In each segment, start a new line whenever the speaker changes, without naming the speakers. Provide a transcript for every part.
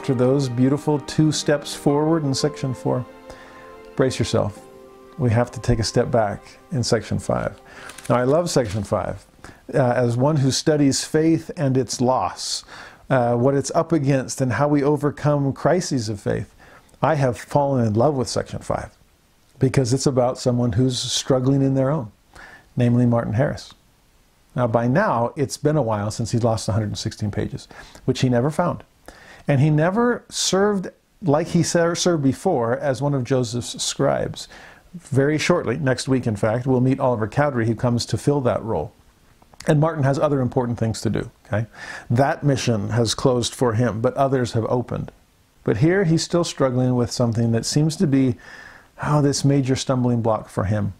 After those beautiful two steps forward in section four, brace yourself. We have to take a step back in section five. Now, I love section five. Uh, as one who studies faith and its loss, uh, what it's up against, and how we overcome crises of faith, I have fallen in love with section five because it's about someone who's struggling in their own, namely Martin Harris. Now, by now, it's been a while since he lost 116 pages, which he never found. And he never served like he served before as one of Joseph's scribes. Very shortly, next week in fact, we'll meet Oliver Cowdery who comes to fill that role. And Martin has other important things to do. Okay? That mission has closed for him, but others have opened. But here he's still struggling with something that seems to be oh, this major stumbling block for him.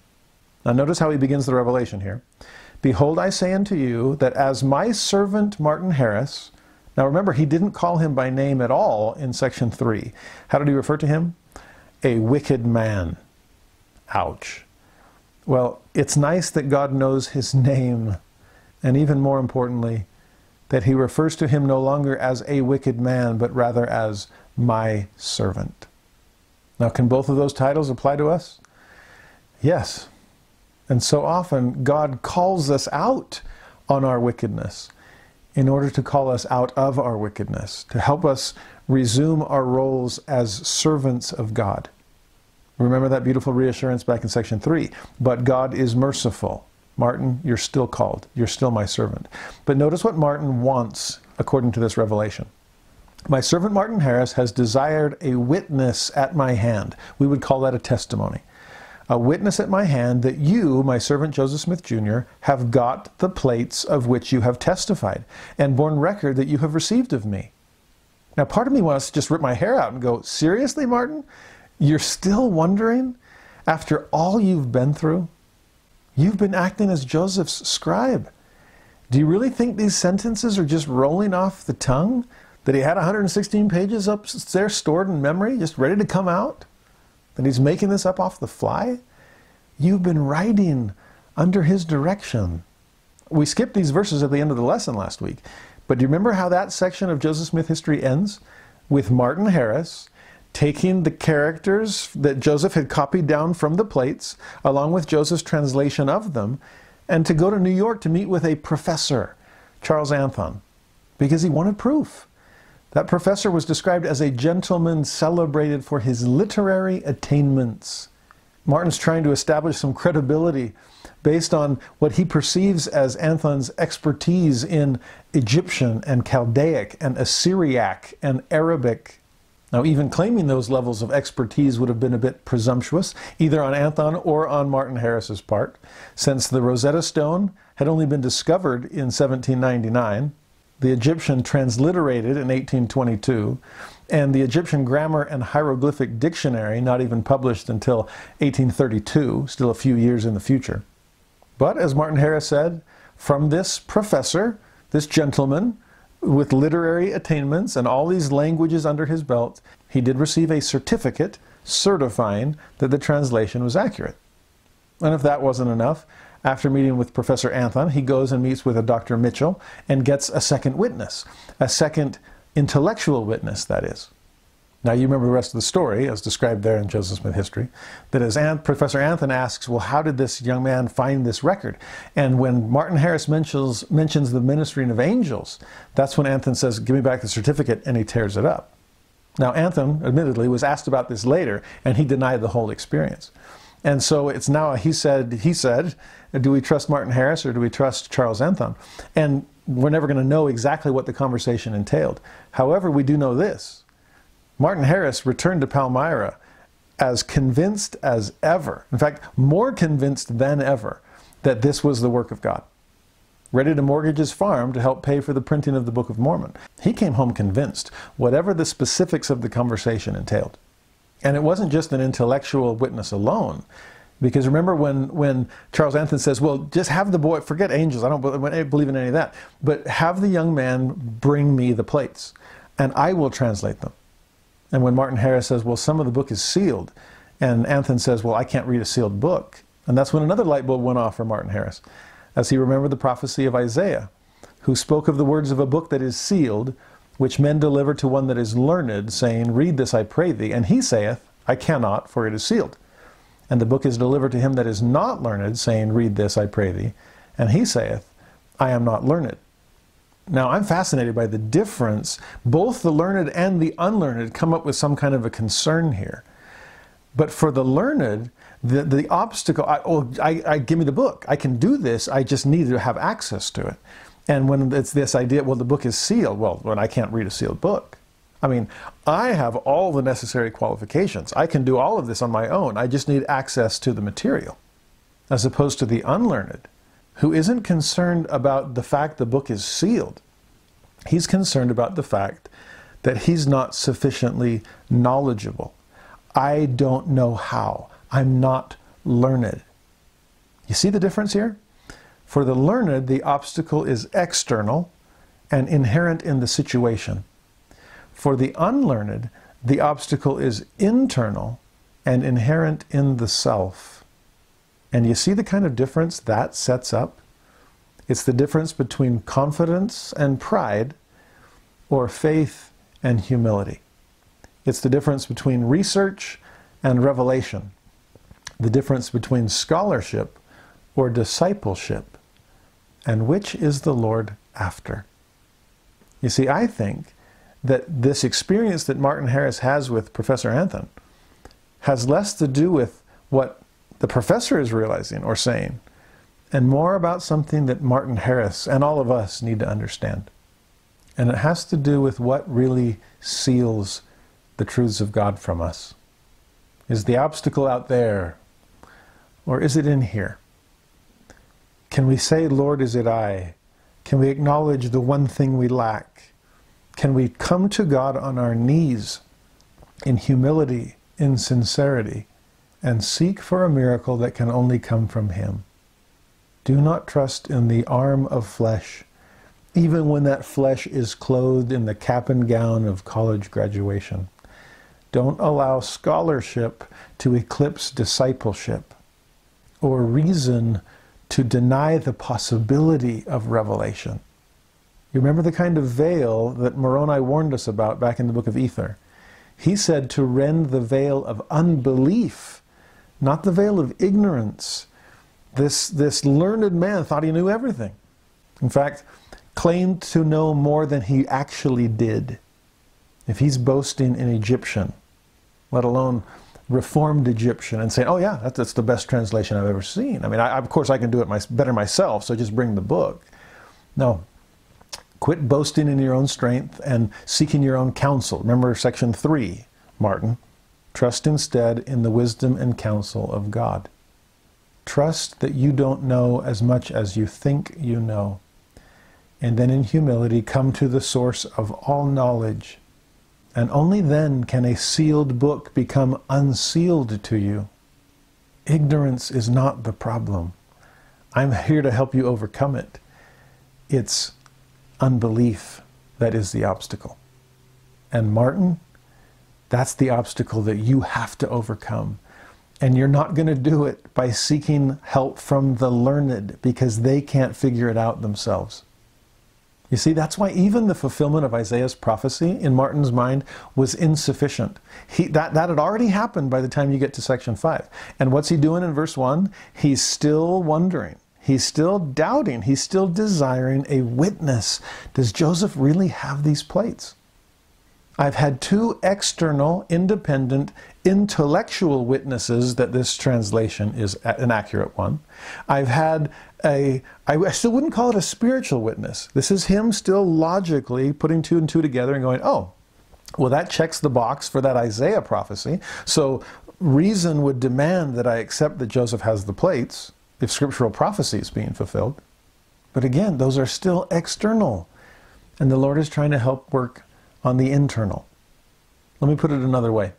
Now notice how he begins the revelation here. Behold, I say unto you that as my servant Martin Harris, now remember, he didn't call him by name at all in section 3. How did he refer to him? A wicked man. Ouch. Well, it's nice that God knows his name, and even more importantly, that he refers to him no longer as a wicked man, but rather as my servant. Now, can both of those titles apply to us? Yes. And so often, God calls us out on our wickedness in order to call us out of our wickedness, to help us resume our roles as servants of God. Remember that beautiful reassurance back in section 3. But God is merciful. Martin, you're still called. You're still my servant. But notice what Martin wants according to this revelation. My servant Martin Harris has desired a witness at my hand. We would call that a testimony a witness at my hand that you, my servant Joseph Smith Jr., have got the plates of which you have testified, and borne record that you have received of me. Now, part of me wants to just rip my hair out and go, Seriously, Martin? You're still wondering after all you've been through? You've been acting as Joseph's scribe. Do you really think these sentences are just rolling off the tongue? That he had 116 pages up there stored in memory, just ready to come out? That he's making this up off the fly? You've been writing under his direction. We skipped these verses at the end of the lesson last week, but do you remember how that section of Joseph Smith history ends? With Martin Harris taking the characters that Joseph had copied down from the plates, along with Joseph's translation of them, and to go to New York to meet with a professor, Charles Anthon, because he wanted proof. That professor was described as a gentleman celebrated for his literary attainments. Martin's trying to establish some credibility based on what he perceives as Anthon's expertise in Egyptian and Chaldaic and Assyriac and Arabic. Now, even claiming those levels of expertise would have been a bit presumptuous, either on Anthon or on Martin Harris's part, since the Rosetta Stone had only been discovered in 1799 the Egyptian transliterated in 1822, and the Egyptian Grammar and Hieroglyphic Dictionary, not even published until 1832, still a few years in the future. But as Martin Harris said, from this professor, this gentleman, with literary attainments and all these languages under his belt, he did receive a certificate certifying that the translation was accurate. And if that wasn't enough, after meeting with Professor Anthon, he goes and meets with a Dr. Mitchell and gets a second witness, a second intellectual witness, that is. Now, you remember the rest of the story, as described there in Joseph Smith history, that as Ant- Professor Anthon asks, Well, how did this young man find this record? And when Martin Harris mentions, mentions the ministering of angels, that's when Anthon says, Give me back the certificate, and he tears it up. Now, Anthon, admittedly, was asked about this later, and he denied the whole experience. And so it's now, he said, he said, do we trust Martin Harris or do we trust Charles Anthon? And we're never going to know exactly what the conversation entailed. However, we do know this. Martin Harris returned to Palmyra as convinced as ever, in fact, more convinced than ever, that this was the work of God. Ready to mortgage his farm to help pay for the printing of the Book of Mormon. He came home convinced, whatever the specifics of the conversation entailed. And it wasn't just an intellectual witness alone. Because remember when, when Charles Anthon says, well, just have the boy, forget angels, I don't believe in any of that, but have the young man bring me the plates, and I will translate them. And when Martin Harris says, well, some of the book is sealed, and Anthon says, well, I can't read a sealed book. And that's when another light bulb went off for Martin Harris, as he remembered the prophecy of Isaiah, who spoke of the words of a book that is sealed, which men deliver to one that is learned, saying, Read this, I pray thee. And he saith, I cannot, for it is sealed. And the book is delivered to him that is not learned, saying, Read this, I pray thee. And he saith, I am not learned. Now, I'm fascinated by the difference. Both the learned and the unlearned come up with some kind of a concern here. But for the learned, the, the obstacle, I, oh, I, I, give me the book. I can do this. I just need to have access to it. And when it's this idea, well, the book is sealed. Well, when I can't read a sealed book. I mean, I have all the necessary qualifications. I can do all of this on my own. I just need access to the material. As opposed to the unlearned, who isn't concerned about the fact the book is sealed. He's concerned about the fact that he's not sufficiently knowledgeable. I don't know how. I'm not learned. You see the difference here? For the learned, the obstacle is external and inherent in the situation. For the unlearned, the obstacle is internal and inherent in the self. And you see the kind of difference that sets up? It's the difference between confidence and pride or faith and humility. It's the difference between research and revelation, the difference between scholarship or discipleship, and which is the Lord after. You see, I think that this experience that Martin Harris has with Professor Anthon has less to do with what the professor is realizing or saying, and more about something that Martin Harris and all of us need to understand. And it has to do with what really seals the truths of God from us. Is the obstacle out there, or is it in here? Can we say, Lord, is it I? Can we acknowledge the one thing we lack? Can we come to God on our knees in humility, in sincerity, and seek for a miracle that can only come from Him? Do not trust in the arm of flesh, even when that flesh is clothed in the cap and gown of college graduation. Don't allow scholarship to eclipse discipleship or reason to deny the possibility of revelation. You remember the kind of veil that Moroni warned us about back in the book of Ether? He said to rend the veil of unbelief, not the veil of ignorance. This, this learned man thought he knew everything. In fact, claimed to know more than he actually did. If he's boasting in Egyptian, let alone reformed Egyptian, and saying, "Oh yeah, that's, that's the best translation I've ever seen." I mean, I, of course, I can do it my, better myself, so just bring the book. No, Quit boasting in your own strength and seeking your own counsel. Remember section 3, Martin. Trust instead in the wisdom and counsel of God. Trust that you don't know as much as you think you know. And then in humility come to the source of all knowledge. And only then can a sealed book become unsealed to you. Ignorance is not the problem. I'm here to help you overcome it. It's unbelief that is the obstacle. And Martin, that's the obstacle that you have to overcome. And you're not going to do it by seeking help from the learned because they can't figure it out themselves. You see, that's why even the fulfillment of Isaiah's prophecy in Martin's mind was insufficient. He, that, that had already happened by the time you get to section 5. And what's he doing in verse 1? He's still wondering. He's still doubting. He's still desiring a witness. Does Joseph really have these plates? I've had two external, independent, intellectual witnesses that this translation is an accurate one. I've had a, I still wouldn't call it a spiritual witness. This is him still logically putting two and two together and going, oh, well, that checks the box for that Isaiah prophecy. So reason would demand that I accept that Joseph has the plates if scriptural prophecy is being fulfilled. But again, those are still external. And the Lord is trying to help work on the internal. Let me put it another way.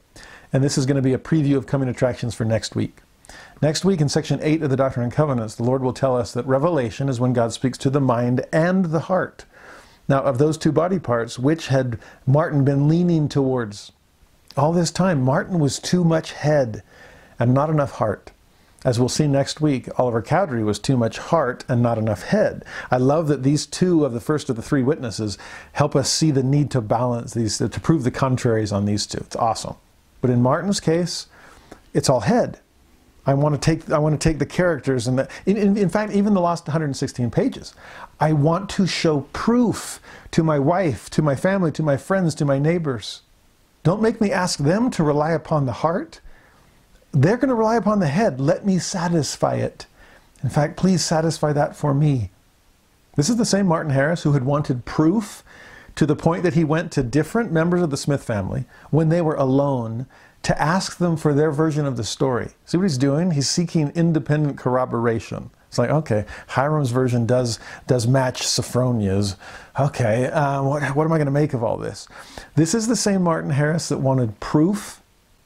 And this is going to be a preview of coming attractions for next week. Next week, in section 8 of the Doctrine and Covenants, the Lord will tell us that revelation is when God speaks to the mind and the heart. Now, of those two body parts, which had Martin been leaning towards? All this time, Martin was too much head and not enough heart. As we'll see next week, Oliver Cowdery was too much heart and not enough head. I love that these two of the first of the three witnesses help us see the need to balance these, to prove the contraries on these two. It's awesome. But in Martin's case, it's all head. I want to take I want to take the characters and the in, in, in, fact even the last 116 pages. I want to show proof to my wife, to my family, to my friends, to my neighbors. Don't make me ask them to rely upon the heart. They're going to rely upon the head. Let me satisfy it. In fact, please satisfy that for me. This is the same Martin Harris who had wanted proof to the point that he went to different members of the Smith family when they were alone to ask them for their version of the story. See what he's doing? He's seeking independent corroboration. It's like, okay, Hyrum's version does does match Sophronia's. Okay, uh, what, what am I going to make of all this? This is the same Martin Harris that wanted proof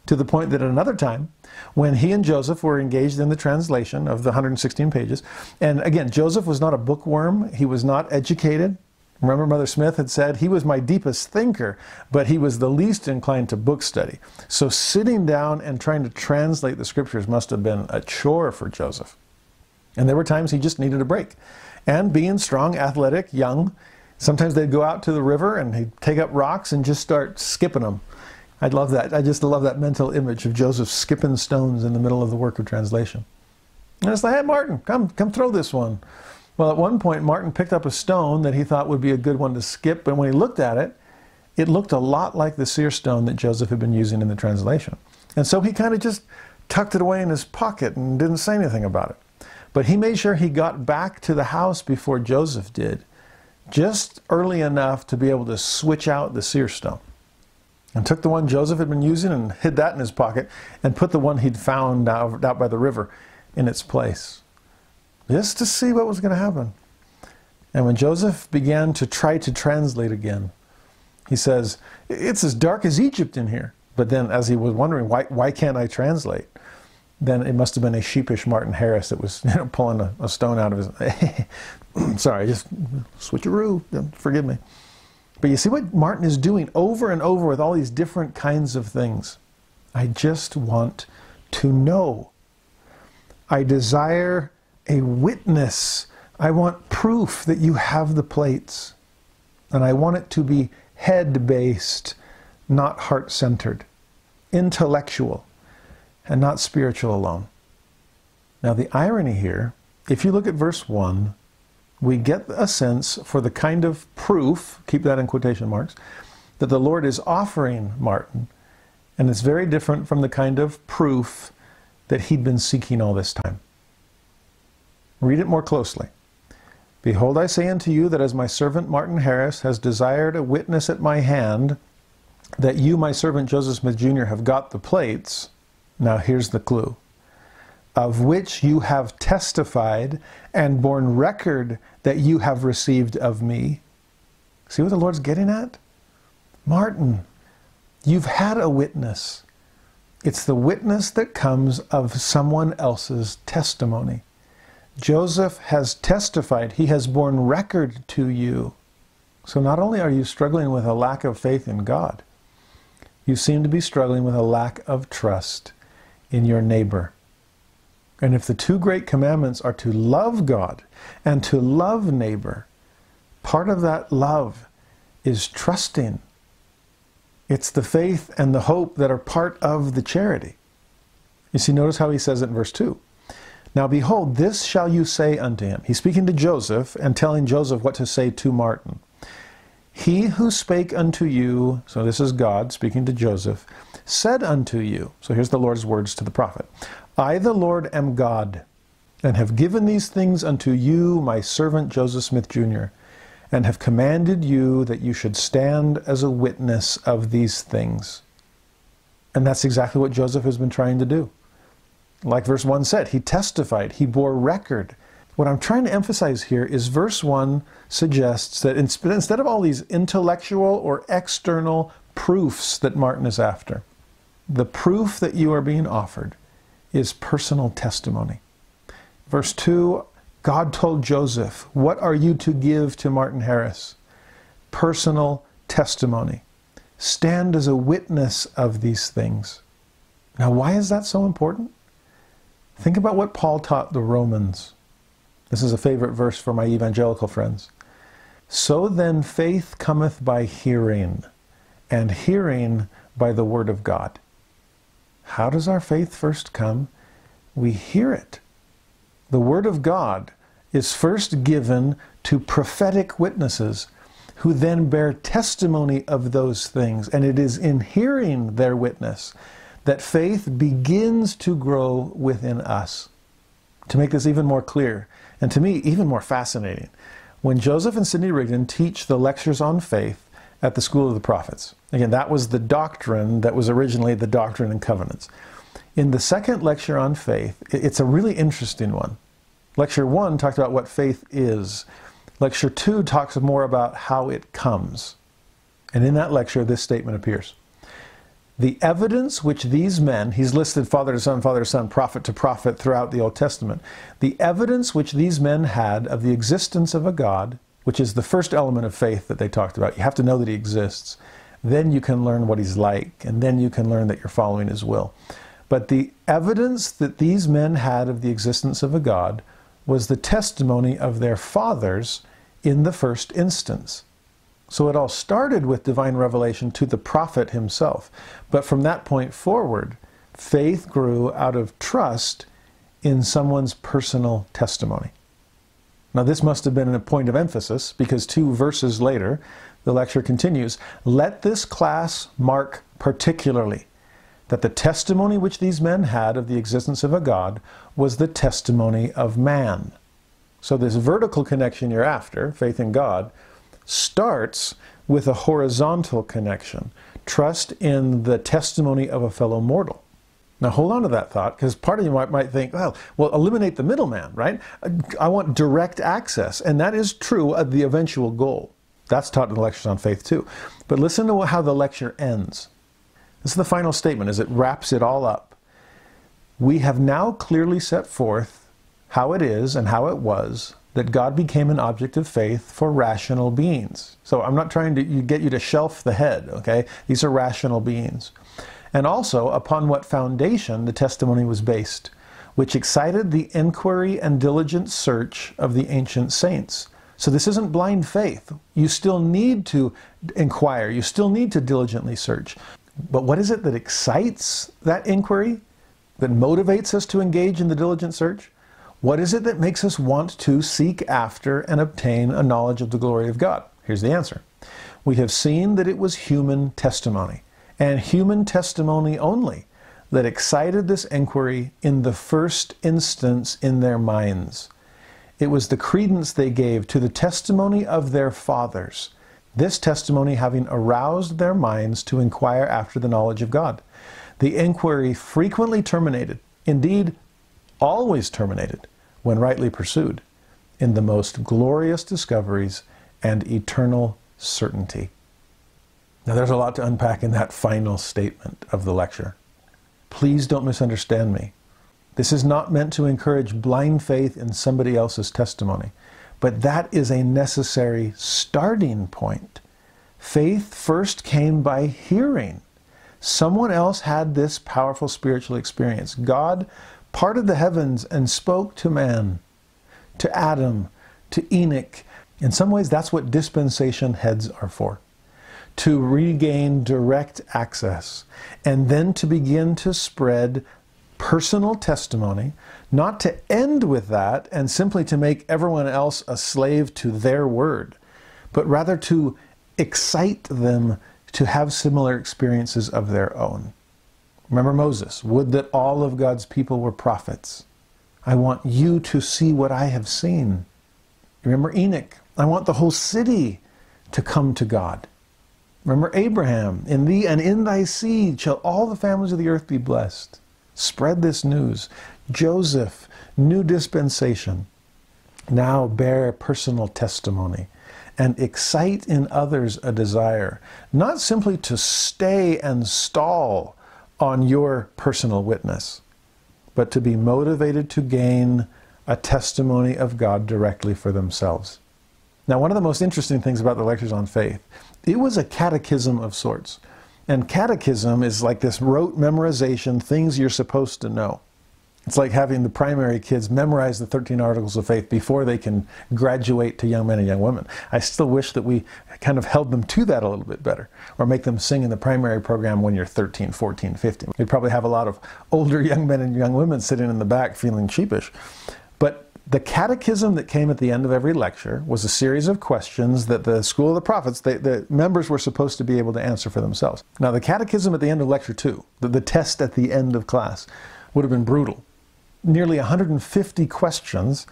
to the point that at another time, when he and Joseph were engaged in the translation of the 116 pages, and again, Joseph was not a bookworm, he was not educated. Remember, Mother Smith had said he was my deepest thinker, but he was the least inclined to book study. So, sitting down and trying to translate the scriptures must have been a chore for Joseph. And there were times he just needed a break. And being strong, athletic, young, sometimes they'd go out to the river and he'd take up rocks and just start skipping them I love that. I just love that mental image of Joseph skipping stones in the middle of the work of translation. And it's like, hey, Martin, come, come throw this one. Well, at one point, Martin picked up a stone that he thought would be a good one to skip, and when he looked at it, it looked a lot like the seer stone that Joseph had been using in the translation. And so he kind of just tucked it away in his pocket and didn't say anything about it. But he made sure he got back to the house before Joseph did, just early enough to be able to switch out the seer stone and took the one Joseph had been using and hid that in his pocket and put the one he'd found out, by the river in its place, just to see what was going to happen. And when Joseph began to try to translate again, he says, It's as dark as Egypt in here. But then, as he was wondering, why, why can't I translate? Then it must have been a sheepish Martin Harris that was you know, pulling a, a stone out of his. Sorry, just switcheroo. Forgive me. But you see what Martin is doing over and over with all these different kinds of things. I just want to know. I desire a witness. I want proof that you have the plates. And I want it to be head based, not heart centered, intellectual, and not spiritual alone. Now, the irony here, if you look at verse 1, we get a sense for the kind of proof, keep that in quotation marks, that the Lord is offering Martin. And it's very different from the kind of proof that he'd been seeking all this time. Read it more closely. Behold, I say unto you that as my servant Martin Harris has desired a witness at my hand, that you, my servant Joseph Smith Jr., have got the plates. Now here's the clue of which you have testified and borne record that you have received of me. See what the Lord's getting at? Martin, you've had a witness. It's the witness that comes of someone else's testimony. Joseph has testified, he has borne record to you. So not only are you struggling with a lack of faith in God, you seem to be struggling with a lack of trust in your neighbor. And if the two great commandments are to love God and to love neighbor, part of that love is trusting. It's the faith and the hope that are part of the charity. You see, notice how he says it in verse 2. Now behold, this shall you say unto him. He's speaking to Joseph and telling Joseph what to say to Martin. He who spake unto you, so this is God speaking to Joseph, said unto you, so here's the Lord's words to the prophet I, the Lord, am God, and have given these things unto you, my servant Joseph Smith Jr., and have commanded you that you should stand as a witness of these things. And that's exactly what Joseph has been trying to do. Like verse 1 said, he testified, he bore record. What I'm trying to emphasize here is verse 1 suggests that instead of all these intellectual or external proofs that Martin is after, the proof that you are being offered is personal testimony. Verse 2 God told Joseph, What are you to give to Martin Harris? Personal testimony. Stand as a witness of these things. Now, why is that so important? Think about what Paul taught the Romans. This is a favorite verse for my evangelical friends. So then faith cometh by hearing, and hearing by the word of God. How does our faith first come? We hear it. The word of God is first given to prophetic witnesses who then bear testimony of those things. And it is in hearing their witness that faith begins to grow within us. To make this even more clear, and to me, even more fascinating, when Joseph and Sidney Rigdon teach the lectures on faith at the School of the Prophets, again, that was the doctrine that was originally the Doctrine and Covenants. In the second lecture on faith, it's a really interesting one. Lecture one talked about what faith is. Lecture two talks more about how it comes. And in that lecture, this statement appears. The evidence which these men, he's listed father to son, father to son, prophet to prophet throughout the Old Testament, the evidence which these men had of the existence of a God, which is the first element of faith that they talked about, you have to know that he exists. Then you can learn what he's like, and then you can learn that you're following his will. But the evidence that these men had of the existence of a God was the testimony of their fathers in the first instance. So it all started with divine revelation to the prophet himself. But from that point forward, faith grew out of trust in someone's personal testimony. Now, this must have been a point of emphasis because two verses later, the lecture continues Let this class mark particularly that the testimony which these men had of the existence of a God was the testimony of man. So, this vertical connection you're after, faith in God, starts with a horizontal connection trust in the testimony of a fellow mortal. Now, hold on to that thought because part of you might, might think, well, well, eliminate the middleman, right? I want direct access. And that is true of the eventual goal. That's taught in the lectures on faith, too. But listen to how the lecture ends. This is the final statement as it wraps it all up. We have now clearly set forth how it is and how it was that God became an object of faith for rational beings. So I'm not trying to get you to shelf the head, okay? These are rational beings. And also upon what foundation the testimony was based, which excited the inquiry and diligent search of the ancient saints. So this isn't blind faith. You still need to inquire, you still need to diligently search. But what is it that excites that inquiry, that motivates us to engage in the diligent search? What is it that makes us want to seek after and obtain a knowledge of the glory of God? Here's the answer. We have seen that it was human testimony, and human testimony only, that excited this inquiry in the first instance in their minds. It was the credence they gave to the testimony of their fathers, this testimony having aroused their minds to inquire after the knowledge of God. The inquiry frequently terminated, indeed, always terminated, when rightly pursued, in the most glorious discoveries and eternal certainty. Now, there's a lot to unpack in that final statement of the lecture. Please don't misunderstand me. This is not meant to encourage blind faith in somebody else's testimony, but that is a necessary starting point. Faith first came by hearing. Someone else had this powerful spiritual experience. God parted the heavens and spoke to man, to Adam, to Enoch. In some ways, that's what dispensation heads are for to regain direct access and then to begin to spread personal testimony, not to end with that and simply to make everyone else a slave to their word, but rather to excite them to have similar experiences of their own. Remember Moses, would that all of God's people were prophets. I want you to see what I have seen. Remember Enoch, I want the whole city to come to God. Remember Abraham, in thee and in thy seed shall all the families of the earth be blessed. Spread this news. Joseph, new dispensation. Now bear personal testimony and excite in others a desire, not simply to stay and stall on your personal witness, but to be motivated to gain a testimony of God directly for themselves. Now, one of the most interesting things about the lectures on faith, it was a catechism of sorts. And catechism is like this rote memorization, things you're supposed to know. It's like having the primary kids memorize the 13 Articles of Faith before they can graduate to young men and young women. I still wish that we kind of held them to that a little bit better, or make them sing in the primary program when you're 13, 14, 15. We'd probably have a lot of older young men and young women sitting in the back feeling sheepish. But the catechism that came at the end of every lecture was a series of questions that the School of the Prophets, they, the members were supposed to be able to answer for themselves. Now, the catechism at the end of lecture two, the, the test at the end of class, would have been brutal nearly 150 questions.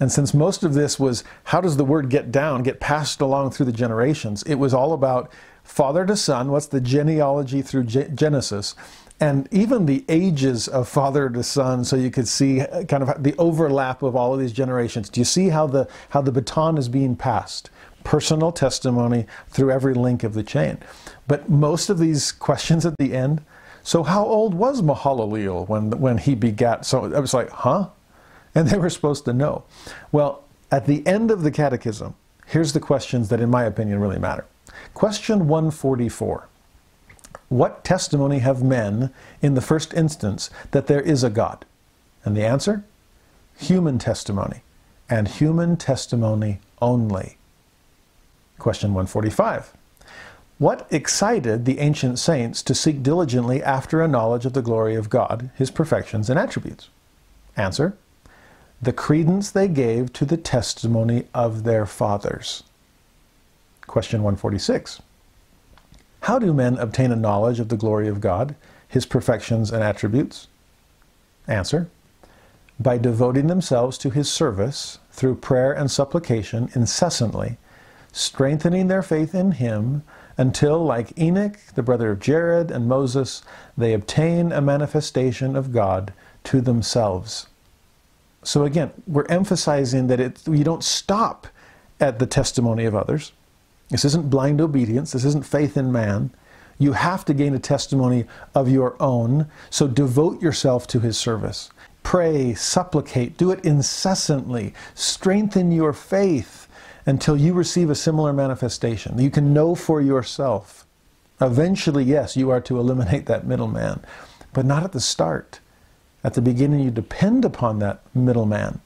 And since most of this was how does the word get down, get passed along through the generations, it was all about father to son, what's the genealogy through Genesis, and even the ages of father to son, so you could see uh, kind of the overlap of all of these generations. Do you see how the how the baton is being passed? Personal testimony through every link of the chain. But most of these questions at the end so how old was Mahalalel when, when he begat? So I was like, huh? And they were supposed to know. Well, at the end of the catechism, here's the questions that, in my opinion, really matter. Question 144 What testimony have men in the first instance that there is a God? And the answer? Human testimony, and human testimony only. Question 145 what excited the ancient saints to seek diligently after a knowledge of the glory of God, his perfections and attributes? Answer The credence they gave to the testimony of their fathers. Question 146 How do men obtain a knowledge of the glory of God, his perfections and attributes? Answer By devoting themselves to his service through prayer and supplication incessantly, strengthening their faith in him until, like Enoch, the brother of Jared, and Moses, they obtain a manifestation of God to themselves. So again, we're emphasizing that it, you don't stop at the testimony of others. This isn't blind obedience. This isn't faith in man. You have to gain a testimony of your own. So devote yourself to his service. Pray, supplicate, do it incessantly. Strengthen your faith until you receive a similar manifestation. You can know for yourself. Eventually, yes, you are to eliminate that middleman, but not at the start. At the beginning, you depend upon that middleman.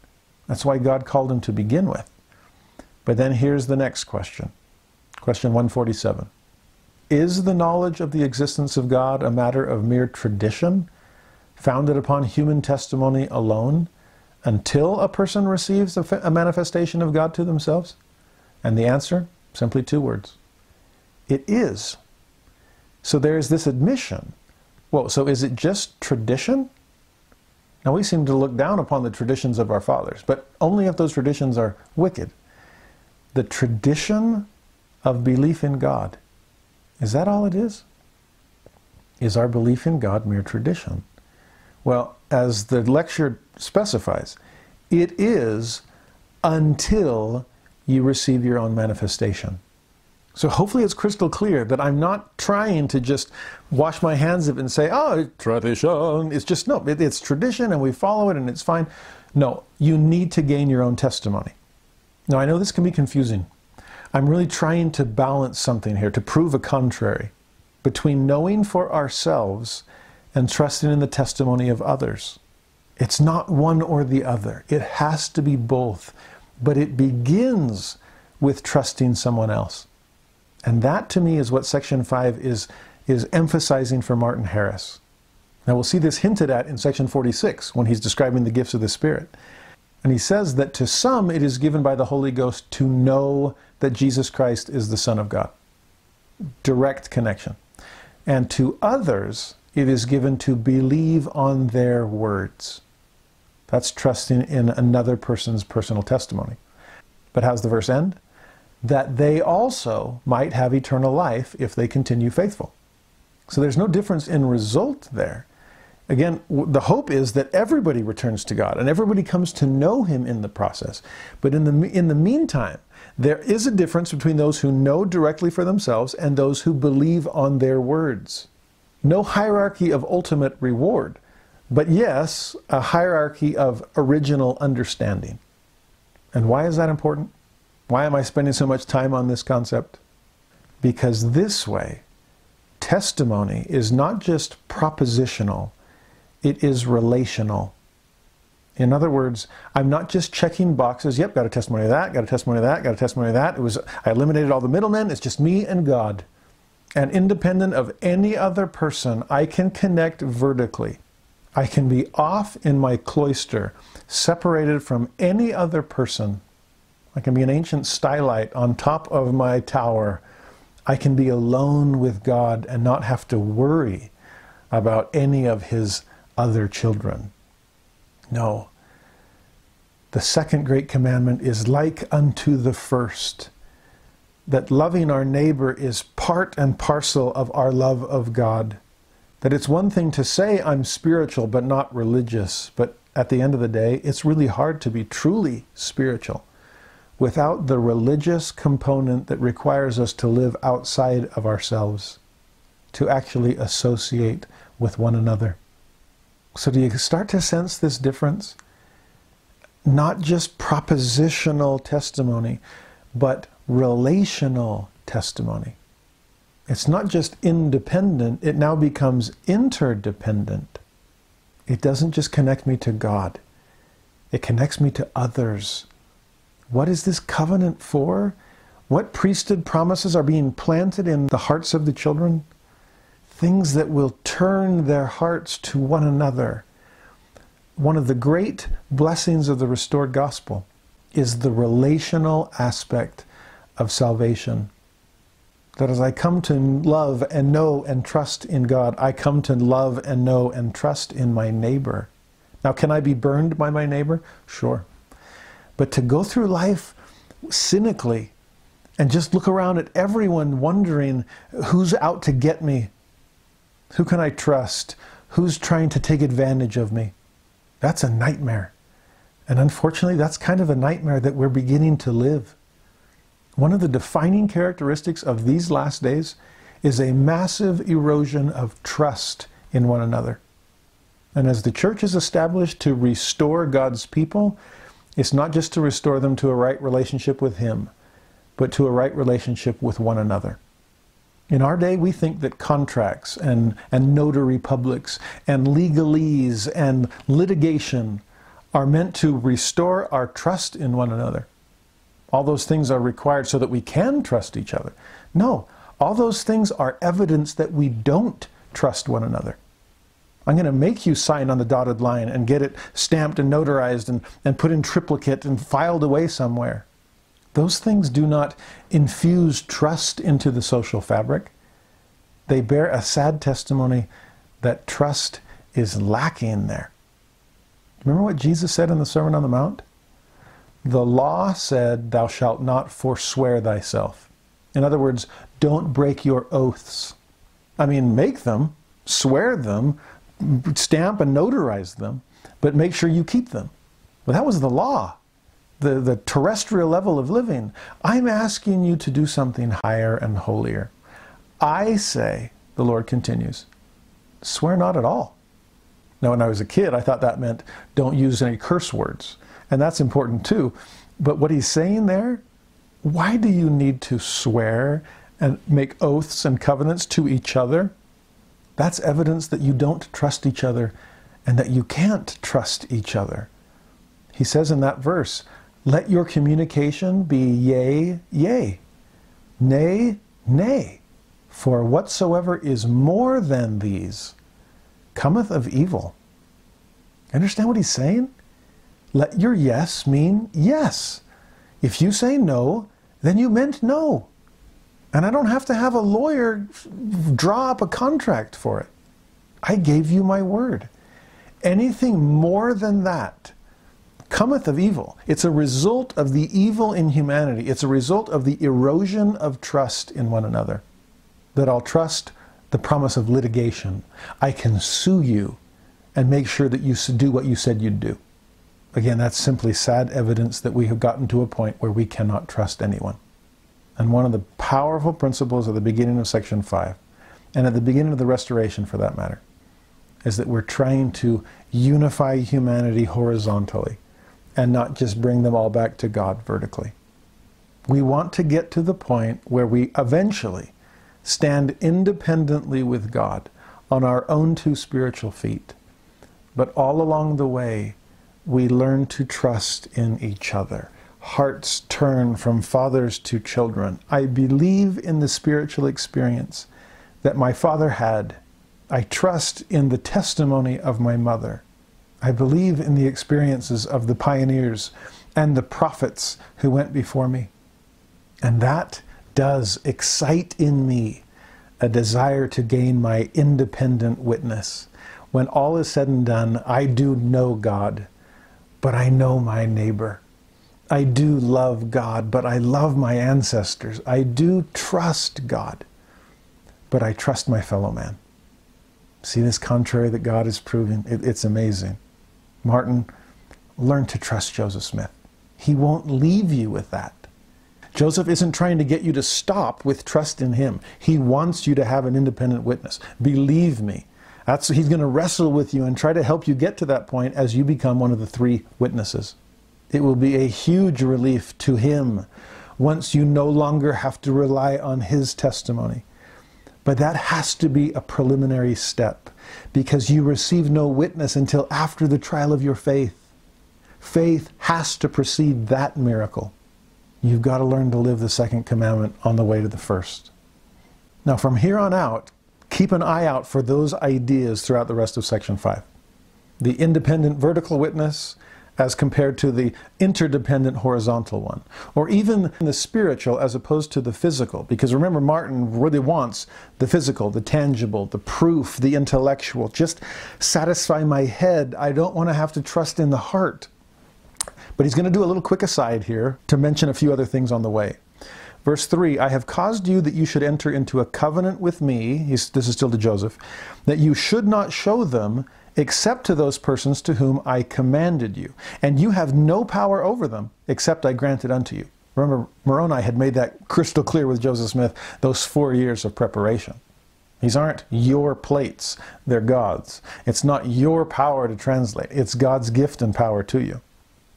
That's why God called him to begin with. But then here's the next question Question 147 Is the knowledge of the existence of God a matter of mere tradition, founded upon human testimony alone, until a person receives a, manifestation of God to themselves? And the answer? Simply two words. It is. So there's this admission. Well, so is it just tradition? Now we seem to look down upon the traditions of our fathers, but only if those traditions are wicked. The tradition of belief in God. Is that all it is? Is our belief in God mere tradition? Well, as the lecture specifies, it is until you receive your own manifestation. So hopefully it's crystal clear that I'm not trying to just wash my hands of it and say, oh, tradition. It's just, no, it, it's tradition and we follow it and it's fine. No, you need to gain your own testimony. Now, I know this can be confusing. I'm really trying to balance something here, to prove a contrary between knowing for ourselves and trusting in the testimony of others. It's not one or the other, it has to be both but it begins with trusting someone else. And that to me is what section 5 is, is emphasizing for Martin Harris. Now we'll see this hinted at in section 46 when he's describing the gifts of the Spirit. And he says that to some it is given by the Holy Ghost to know that Jesus Christ is the Son of God. direct connection. And to others, it is given to believe on their words. That's trusting in another person's personal testimony. But how's the verse end? That they also might have eternal life if they continue faithful. So there's no difference in result there. Again, the hope is that everybody returns to God and everybody comes to know Him in the process. But in the, in the meantime, there is a difference between those who know directly for themselves and those who believe on their words. No hierarchy of ultimate reward, but yes, a hierarchy of original understanding. And why is that important? Why am I spending so much time on this concept? Because this way, testimony is not just propositional, it is relational. In other words, I'm not just checking boxes. Yep, got a testimony of that, got a testimony of that, got a testimony of that. It was I eliminated all the middlemen. It's just me and God. And independent of any other person, I can connect vertically. I can be off in my cloister, separated from any other person. I can be an ancient stylite on top of my tower. I can be alone with God and not have to worry about any of his other children. No. The second great commandment is like unto the first that loving our neighbor is part and parcel of our love of God. That it's one thing to say I'm spiritual but not religious, but at the end of the day, it's really hard to be truly spiritual without the religious component that requires us to live outside of ourselves, to actually associate with one another. So, do you start to sense this difference? Not just propositional testimony, but relational testimony. It's not just independent, it now becomes interdependent. It doesn't just connect me to God, it connects me to others. What is this covenant for? What priesthood promises are being planted in the hearts of the children? Things that will turn their hearts to one another. One of the great blessings of the restored gospel is the relational aspect of salvation. That as I come to love and know and trust in God, I come to love and know and trust in my neighbor. Now, can I be burned by my neighbor? Sure. But to go through life cynically and just look around at everyone wondering who's out to get me, who can I trust, who's trying to take advantage of me, that's a nightmare. And unfortunately, that's kind of a nightmare that we're beginning to live. One of the defining characteristics of these last days is a massive erosion of trust in one another. And as the church is established to restore God's people, it's not just to restore them to a right relationship with Him, but to a right relationship with one another. In our day, we think that contracts and, and notary publics and legalese and litigation are meant to restore our trust in one another all those things are required so that we can trust each other. No, all those things are evidence that we don't trust one another. I'm going to make you sign on the dotted line and get it stamped and notarized and, and put in triplicate and filed away somewhere. Those things do not infuse trust into the social fabric. They bear a sad testimony that trust is lacking there. Remember what Jesus said in the Sermon on the Mount? The law said, Thou shalt not forswear thyself. In other words, don't break your oaths. I mean, make them, swear them, stamp and notarize them, but make sure you keep them. Well, that was the law, the, the terrestrial level of living. I'm asking you to do something higher and holier. I say, the Lord continues, swear not at all. Now, when I was a kid, I thought that meant don't use any curse words and that's important too. But what he's saying there, why do you need to swear and make oaths and covenants to each other? That's evidence that you don't trust each other and that you can't trust each other. He says in that verse, let your communication be yea, yea, nay, nay. For whatsoever is more than these cometh of evil. Understand what he's saying? Let your yes mean yes. If you say no, then you meant no. And I don't have to have a lawyer draw up a contract for it. I gave you my word. Anything more than that cometh of evil. It's a result of the evil in humanity. It's a result of the erosion of trust in one another. That I'll trust the promise of litigation. I can sue you and make sure that you do what you said you'd do. Again, that's simply sad evidence that we have gotten to a point where we cannot trust anyone. And one of the powerful principles at the beginning of section 5, and at the beginning of the restoration for that matter, is that we're trying to unify humanity horizontally and not just bring them all back to God vertically. We want to get to the point where we eventually stand independently with God on our own two spiritual feet. But all along the way, we learn to trust in each other hearts turn from fathers to children. I believe in the spiritual experience that my father had. I trust in the testimony of my mother. I believe in the experiences of the pioneers and the prophets who went before me. And that does excite in me a desire to gain my independent witness. When all is said and done, I do know God, but I know my neighbor. I do love God, but I love my ancestors. I do trust God, but I trust my fellow man. See this contrary that God is proving? It, it's amazing. Martin, learn to trust Joseph Smith. He won't leave you with that. Joseph isn't trying to get you to stop with trust in him. He wants you to have an independent witness. Believe me. That's, he's going to wrestle with you and try to help you get to that point as you become one of the three witnesses. It will be a huge relief to him once you no longer have to rely on his testimony. But that has to be a preliminary step because you receive no witness until after the trial of your faith. Faith has to precede that miracle. You've got to learn to live the second commandment on the way to the first. Now, from here on out, keep an eye out for those ideas throughout the rest of section 5. The independent vertical witness, as compared to the interdependent horizontal one, or even the spiritual as opposed to the physical. Because remember, Martin really wants the physical, the tangible, the proof, the intellectual. Just satisfy my head. I don't want to have to trust in the heart. But he's going to do a little quick aside here to mention a few other things on the way. Verse 3 I have caused you that you should enter into a covenant with me. He's, this is still to Joseph. That you should not show them except to those persons to whom I commanded you. And you have no power over them, except I granted unto you. Remember, Moroni had made that crystal clear with Joseph Smith, those four years of preparation. These aren't your plates, they're God's. It's not your power to translate, it's God's gift and power to you.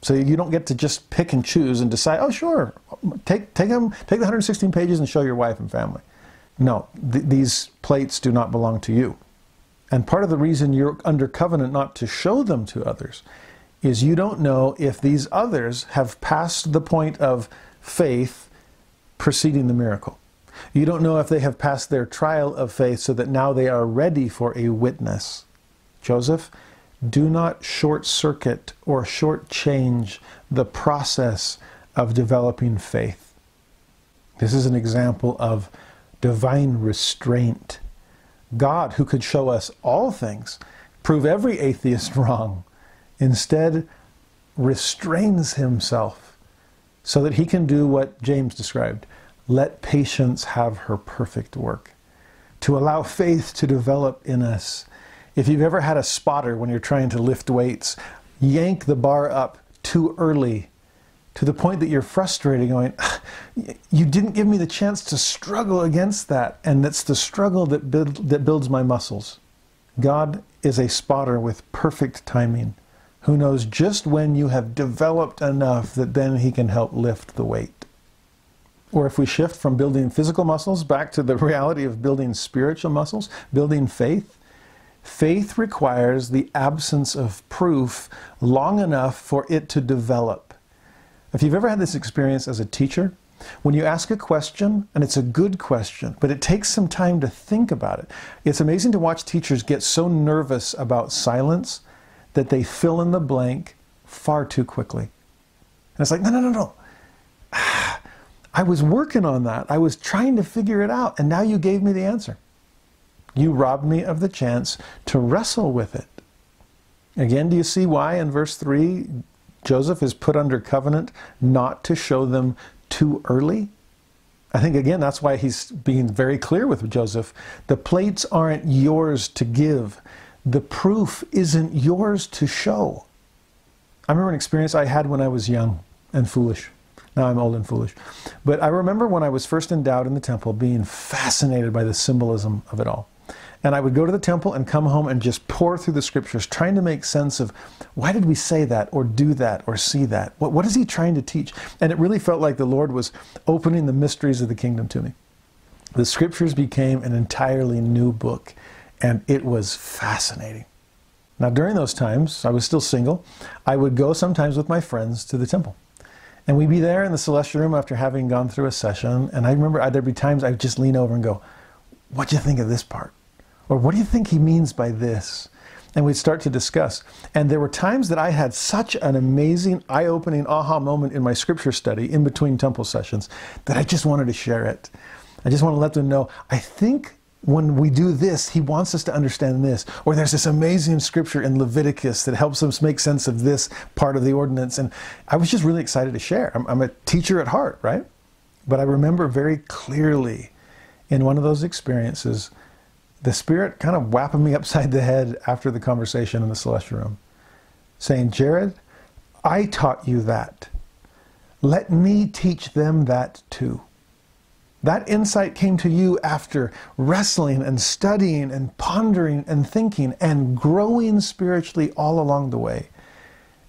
So you don't get to just pick and choose and decide, oh, sure, take, take, them, take the 116 pages and show your wife and family. No, th these plates do not belong to you. And part of the reason you're under covenant not to show them to others is you don't know if these others have passed the point of faith preceding the miracle. You don't know if they have passed their trial of faith so that now they are ready for a witness. Joseph, do not short circuit or short change the process of developing faith. This is an example of divine restraint God, who could show us all things, prove every atheist wrong, instead restrains himself so that he can do what James described let patience have her perfect work. To allow faith to develop in us. If you've ever had a spotter when you're trying to lift weights, yank the bar up too early to the point that you're frustrated, going, You didn't give me the chance to struggle against that. And it's the struggle that, build, that builds my muscles. God is a spotter with perfect timing who knows just when you have developed enough that then he can help lift the weight. Or if we shift from building physical muscles back to the reality of building spiritual muscles, building faith, faith requires the absence of proof long enough for it to develop. If you've ever had this experience as a teacher, when you ask a question, and it's a good question, but it takes some time to think about it, it's amazing to watch teachers get so nervous about silence that they fill in the blank far too quickly. And it's like, no, no, no, no. I was working on that. I was trying to figure it out, and now you gave me the answer. You robbed me of the chance to wrestle with it. Again, do you see why in verse 3 Joseph is put under covenant not to show them too early? I think, again, that's why he's being very clear with Joseph. The plates aren't yours to give, the proof isn't yours to show. I remember an experience I had when I was young and foolish. Now I'm old and foolish. But I remember when I was first endowed in the temple being fascinated by the symbolism of it all. And I would go to the temple and come home and just pore through the scriptures, trying to make sense of why did we say that or do that or see that? What, what is he trying to teach? And it really felt like the Lord was opening the mysteries of the kingdom to me. The scriptures became an entirely new book, and it was fascinating. Now, during those times, I was still single. I would go sometimes with my friends to the temple. And we'd be there in the celestial room after having gone through a session. And I remember there'd be times I would just lean over and go, What do you think of this part? Or what do you think he means by this? And we'd start to discuss. And there were times that I had such an amazing, eye opening aha moment in my scripture study in between temple sessions that I just wanted to share it. I just want to let them know I think when we do this, he wants us to understand this. Or there's this amazing scripture in Leviticus that helps us make sense of this part of the ordinance. And I was just really excited to share. I'm, I'm a teacher at heart, right? But I remember very clearly in one of those experiences the Spirit kind of whapping me upside the head after the conversation in the celestial room, saying, Jared, I taught you that. Let me teach them that too. That insight came to you after wrestling and studying and pondering and thinking and growing spiritually all along the way.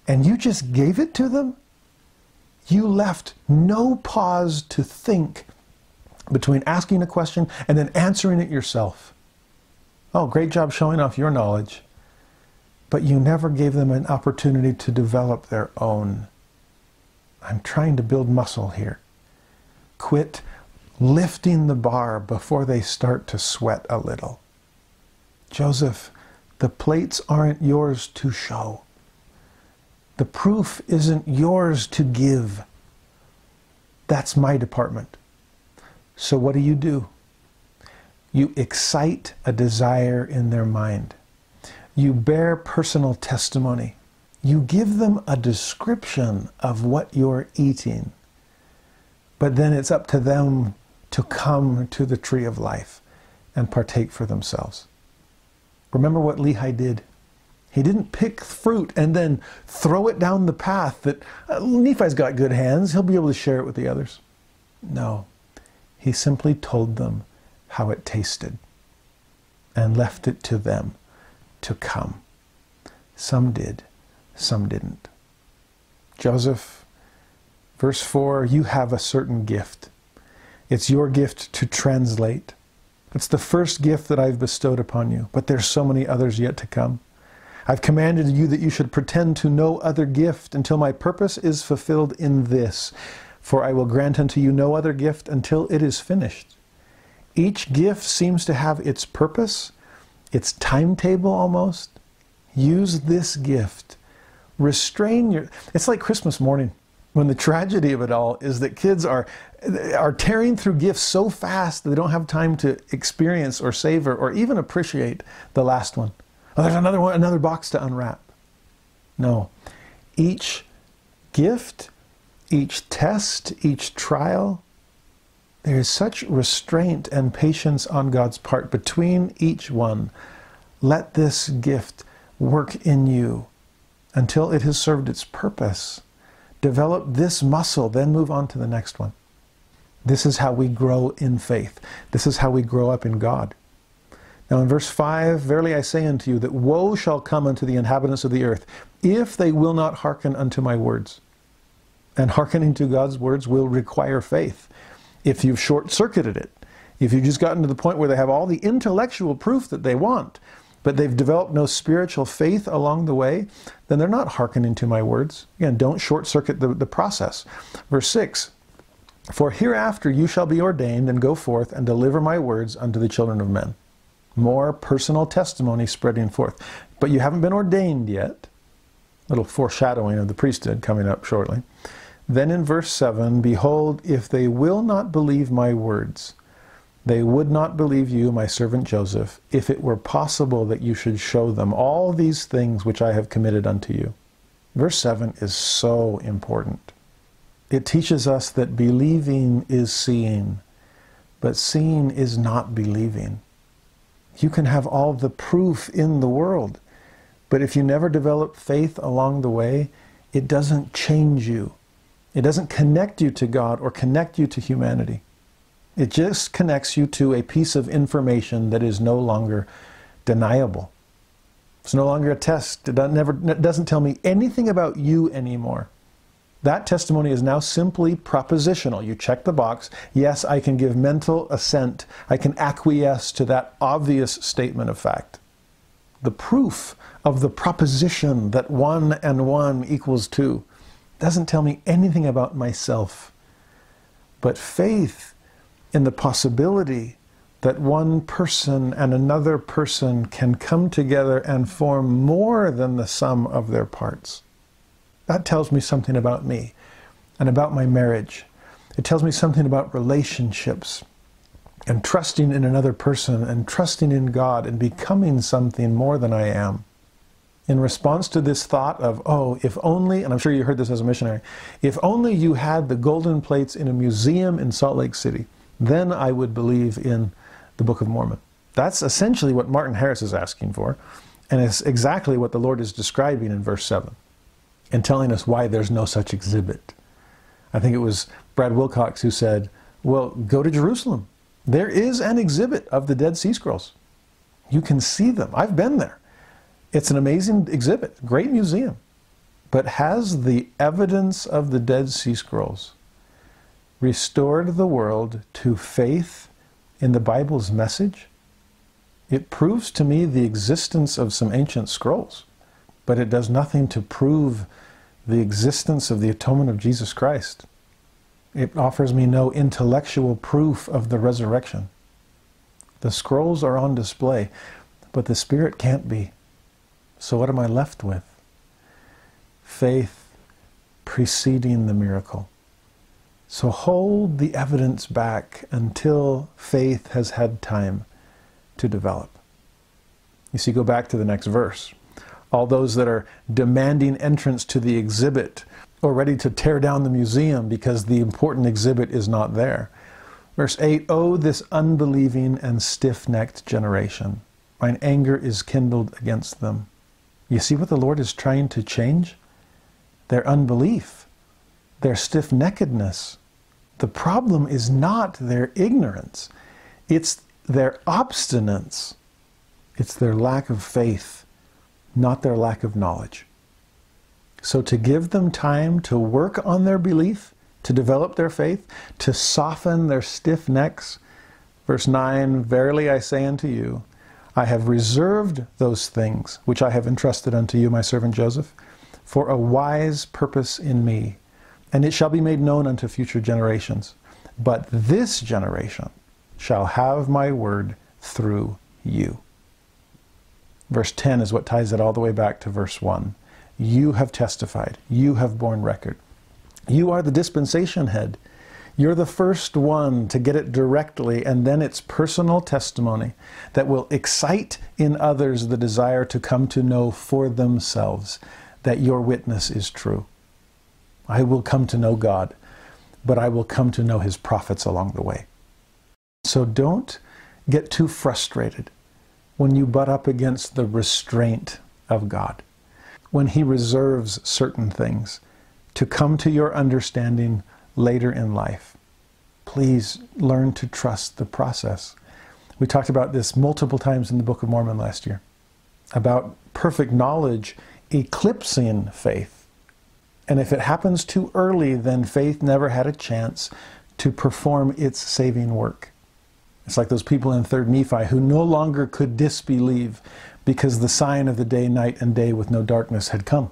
And you just gave it to them? You left no pause to think between asking a question and then answering it yourself. Oh, great job showing off your knowledge. But you never gave them an opportunity to develop their own. I'm trying to build muscle here. Quit lifting the bar before they start to sweat a little. Joseph, the plates aren't yours to show. The proof isn't yours to give. That's my department. So what do you do? You excite a desire in their mind. You bear personal testimony. You give them a description of what you're eating. But then it's up to them to come to the tree of life and partake for themselves. Remember what Lehi did. He didn't pick fruit and then throw it down the path that uh, Nephi's got good hands, he'll be able to share it with the others. No, he simply told them how it tasted and left it to them to come. Some did, some didn't. Joseph, verse 4 you have a certain gift. It's your gift to translate. It's the first gift that I've bestowed upon you, but there's so many others yet to come. I've commanded you that you should pretend to no other gift until my purpose is fulfilled in this, for I will grant unto you no other gift until it is finished. Each gift seems to have its purpose, its timetable almost. Use this gift. Restrain your. It's like Christmas morning when the tragedy of it all is that kids are are tearing through gifts so fast that they don't have time to experience or savor or even appreciate the last one. Oh, there's another one, another box to unwrap. No. Each gift, each test, each trial there is such restraint and patience on God's part between each one. Let this gift work in you until it has served its purpose. Develop this muscle, then move on to the next one. This is how we grow in faith. This is how we grow up in God. Now, in verse 5, verily I say unto you that woe shall come unto the inhabitants of the earth if they will not hearken unto my words. And hearkening to God's words will require faith if you've short circuited it, if you've just gotten to the point where they have all the intellectual proof that they want, but they've developed no spiritual faith along the way, then they're not hearkening to my words. Again, don't short circuit the, the process. Verse 6 For hereafter you shall be ordained and go forth and deliver my words unto the children of men. More personal testimony spreading forth. But you haven't been ordained yet. Little foreshadowing of the priesthood coming up shortly. Then in verse 7 Behold, if they will not believe my words, they would not believe you, my servant Joseph, if it were possible that you should show them all these things which I have committed unto you. Verse 7 is so important. It teaches us that believing is seeing, but seeing is not believing. You can have all the proof in the world, but if you never develop faith along the way, it doesn't change you. It doesn't connect you to God or connect you to humanity. It just connects you to a piece of information that is no longer deniable. It's no longer a test. It doesn't, never, it doesn't tell me anything about you anymore. That testimony is now simply propositional. You check the box. Yes, I can give mental assent. I can acquiesce to that obvious statement of fact. The proof of the proposition that one and one equals two doesn't tell me anything about myself. But faith in the possibility that one person and another person can come together and form more than the sum of their parts. That tells me something about me and about my marriage. It tells me something about relationships and trusting in another person and trusting in God and becoming something more than I am. In response to this thought of, oh, if only, and I'm sure you heard this as a missionary, if only you had the golden plates in a museum in Salt Lake City, then I would believe in the Book of Mormon. That's essentially what Martin Harris is asking for, and it's exactly what the Lord is describing in verse 7 and telling us why there's no such exhibit. I think it was Brad Wilcox who said, Well, go to Jerusalem. There is an exhibit of the Dead Sea Scrolls. You can see them. I've been there. It's an amazing exhibit, great museum. But has the evidence of the Dead Sea Scrolls restored the world to faith in the Bible's message, it proves to me the existence of some ancient scrolls, but it does nothing to prove the existence of the atonement of Jesus Christ. It offers me no intellectual proof of the resurrection. The scrolls are on display, but the Spirit can't be. So, what am I left with? Faith preceding the miracle. So hold the evidence back until faith has had time to develop. You see, go back to the next verse. All those that are demanding entrance to the exhibit or ready to tear down the museum because the important exhibit is not there. Verse 8 Oh, this unbelieving and stiff necked generation, mine anger is kindled against them. You see what the Lord is trying to change? Their unbelief, their stiff neckedness, the problem is not their ignorance, it's their obstinance, it's their lack of faith, not their lack of knowledge. So, to give them time to work on their belief, to develop their faith, to soften their stiff necks, verse 9 Verily I say unto you, I have reserved those things which I have entrusted unto you, my servant Joseph, for a wise purpose in me and it shall be made known unto future generations. But this generation shall have my word through you. Verse 10 is what ties it all the way back to verse 1. You have testified, you have borne record. You are the dispensation head. You're the first one to get it directly, and then it's personal testimony that will excite in others the desire to come to know for themselves that your witness is true. I will come to know God, but I will come to know his prophets along the way. So don't get too frustrated when you butt up against the restraint of God, when he reserves certain things to come to your understanding later in life. Please learn to trust the process. We talked about this multiple times in the Book of Mormon last year about perfect knowledge eclipsing faith. And if it happens too early, then faith never had a chance to perform its saving work. It's like those people in 3rd Nephi who no longer could disbelieve because the sign of the day, night, and day with no darkness had come.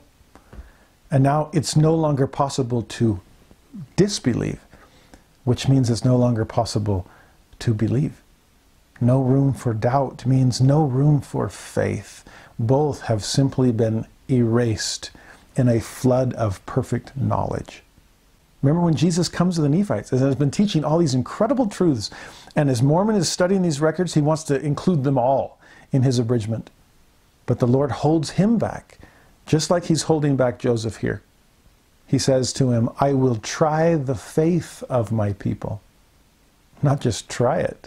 And now it's no longer possible to disbelieve, which means it's no longer possible to believe. No room for doubt means no room for faith. Both have simply been erased in a flood of perfect knowledge. Remember when Jesus comes to the Nephites and has been teaching all these incredible truths, and as Mormon is studying these records, he wants to include them all in his abridgment. But the Lord holds him back, just like he's holding back Joseph here. He says to him, I will try the faith of my people. Not just try it,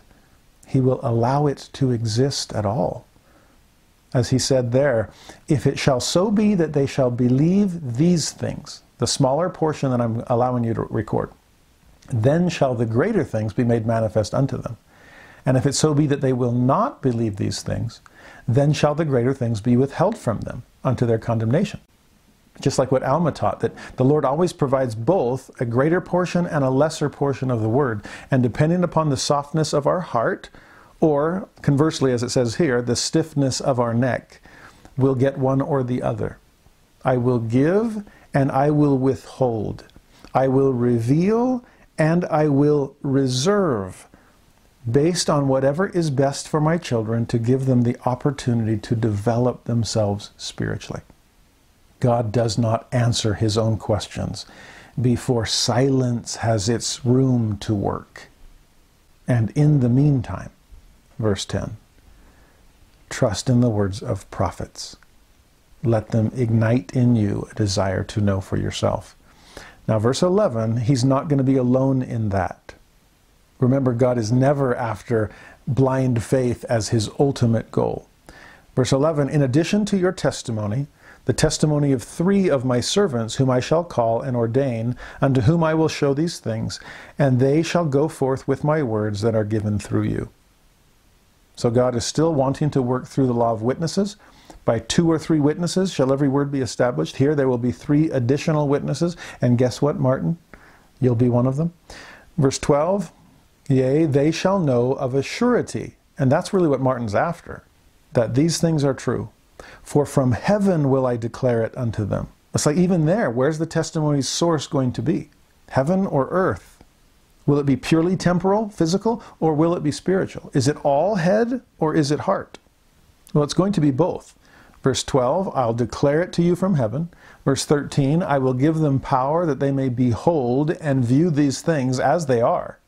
he will allow it to exist at all. As he said there, if it shall so be that they shall believe these things, the smaller portion that I'm allowing you to record, then shall the greater things be made manifest unto them. And if it so be that they will not believe these things, then shall the greater things be withheld from them unto their condemnation. Just like what Alma taught, that the Lord always provides both a greater portion and a lesser portion of the word. And depending upon the softness of our heart, or conversely, as it says here, the stiffness of our neck, we'll get one or the other. I will give and I will withhold. I will reveal and I will reserve based on whatever is best for my children to give them the opportunity to develop themselves spiritually. God does not answer his own questions before silence has its room to work. And in the meantime, verse 10, trust in the words of prophets. Let them ignite in you a desire to know for yourself. Now, verse 11, he's not going to be alone in that. Remember, God is never after blind faith as his ultimate goal. Verse 11, in addition to your testimony, the testimony of three of my servants, whom I shall call and ordain, unto whom I will show these things, and they shall go forth with my words that are given through you. So God is still wanting to work through the law of witnesses. By two or three witnesses shall every word be established. Here there will be three additional witnesses. And guess what, Martin? You'll be one of them. Verse 12 Yea, they shall know of a surety. And that's really what Martin's after, that these things are true. For from heaven will I declare it unto them. It's like even there, where's the testimony's source going to be? Heaven or earth? Will it be purely temporal, physical, or will it be spiritual? Is it all head or is it heart? Well, it's going to be both. Verse 12, I'll declare it to you from heaven. Verse 13, I will give them power that they may behold and view these things as they are.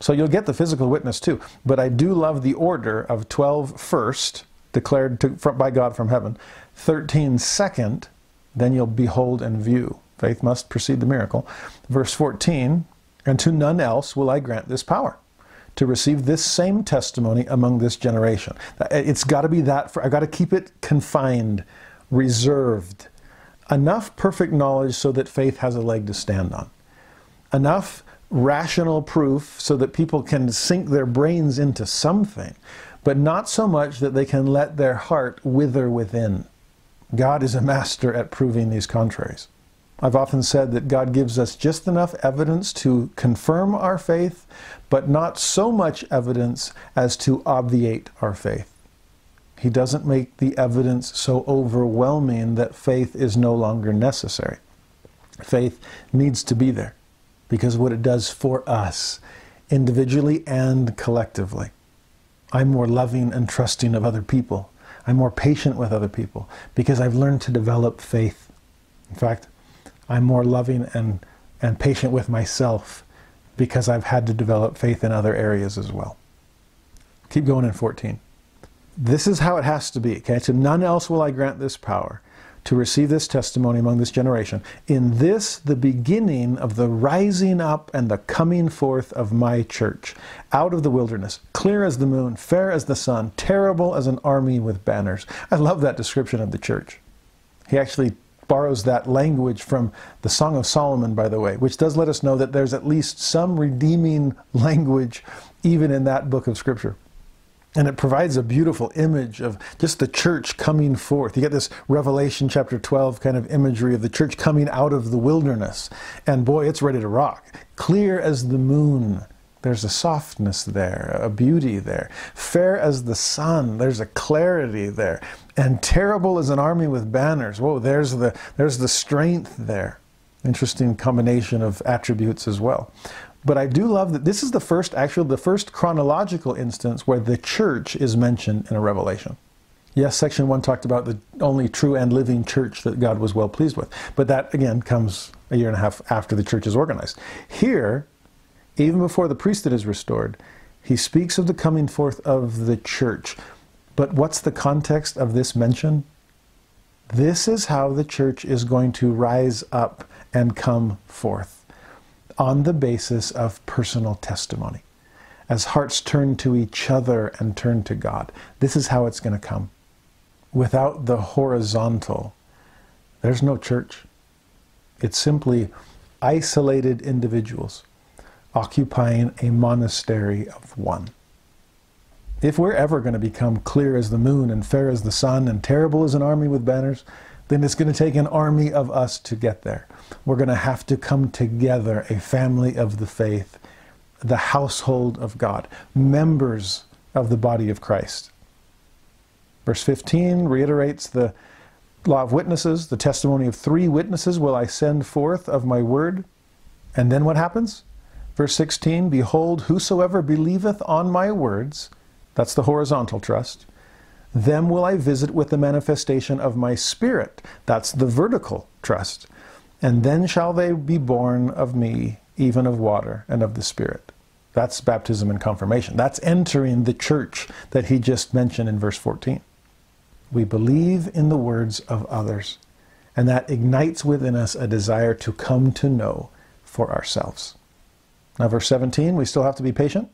So you'll get the physical witness too. But I do love the order of 12 first, declared to, by God from heaven, 13 second, then you'll behold and view. Faith must precede the miracle. Verse 14, and to none else will I grant this power to receive this same testimony among this generation. It's got to be that, for, I've got to keep it confined, reserved. Enough perfect knowledge so that faith has a leg to stand on. Enough rational proof so that people can sink their brains into something, but not so much that they can let their heart wither within. God is a master at proving these contraries. I've often said that God gives us just enough evidence to confirm our faith, but not so much evidence as to obviate our faith. He doesn't make the evidence so overwhelming that faith is no longer necessary. Faith needs to be there because what it does for us, individually and collectively. I'm more loving and trusting of other people. I'm more patient with other people because I've learned to develop faith. In fact, I'm more loving and, and patient with myself because I've had to develop faith in other areas as well. Keep going in 14. This is how it has to be. Okay, to none else will I grant this power to receive this testimony among this generation. In this, the beginning of the rising up and the coming forth of my church, out of the wilderness, clear as the moon, fair as the sun, terrible as an army with banners. I love that description of the church. He actually borrows that language from the Song of Solomon, by the way, which does let us know that there's at least some redeeming language even in that book of Scripture. And it provides a beautiful image of just the church coming forth. You get this Revelation chapter 12 kind of imagery of the church coming out of the wilderness. And boy, it's ready to rock. Clear as the moon. There's a softness there, a beauty there. Fair as the sun, there's a clarity there. And terrible as an army with banners. Whoa, there's the, there's the strength there. Interesting combination of attributes as well. But I do love that this is the first, actually, the first chronological instance where the church is mentioned in a revelation. Yes, section one talked about the only true and living church that God was well pleased with. But that, again, comes a year and a half after the church is organized. Here, even before the priesthood is restored, he speaks of the coming forth of the church. But what's the context of this mention? This is how the church is going to rise up and come forth on the basis of personal testimony. As hearts turn to each other and turn to God, this is how it's going to come without the horizontal, there's no church. It's simply isolated individuals occupying a monastery of one. If we're ever going to become clear as the moon and fair as the sun and terrible as an army with banners, then it's going to take an army of us to get there. We're going to have to come together, a family of the faith, the household of God, members of the body of Christ. Verse 15 reiterates the law of witnesses, the testimony of three witnesses will I send forth of my word. And then what happens? Verse 16 Behold, whosoever believeth on my words, that's the horizontal trust, them will I visit with the manifestation of my spirit. That's the vertical trust. And then shall they be born of me, even of water and of the Spirit. That's baptism and confirmation. That's entering the church that he just mentioned in verse 14. We believe in the words of others, and that ignites within us a desire to come to know for ourselves. Now, verse 17, we still have to be patient.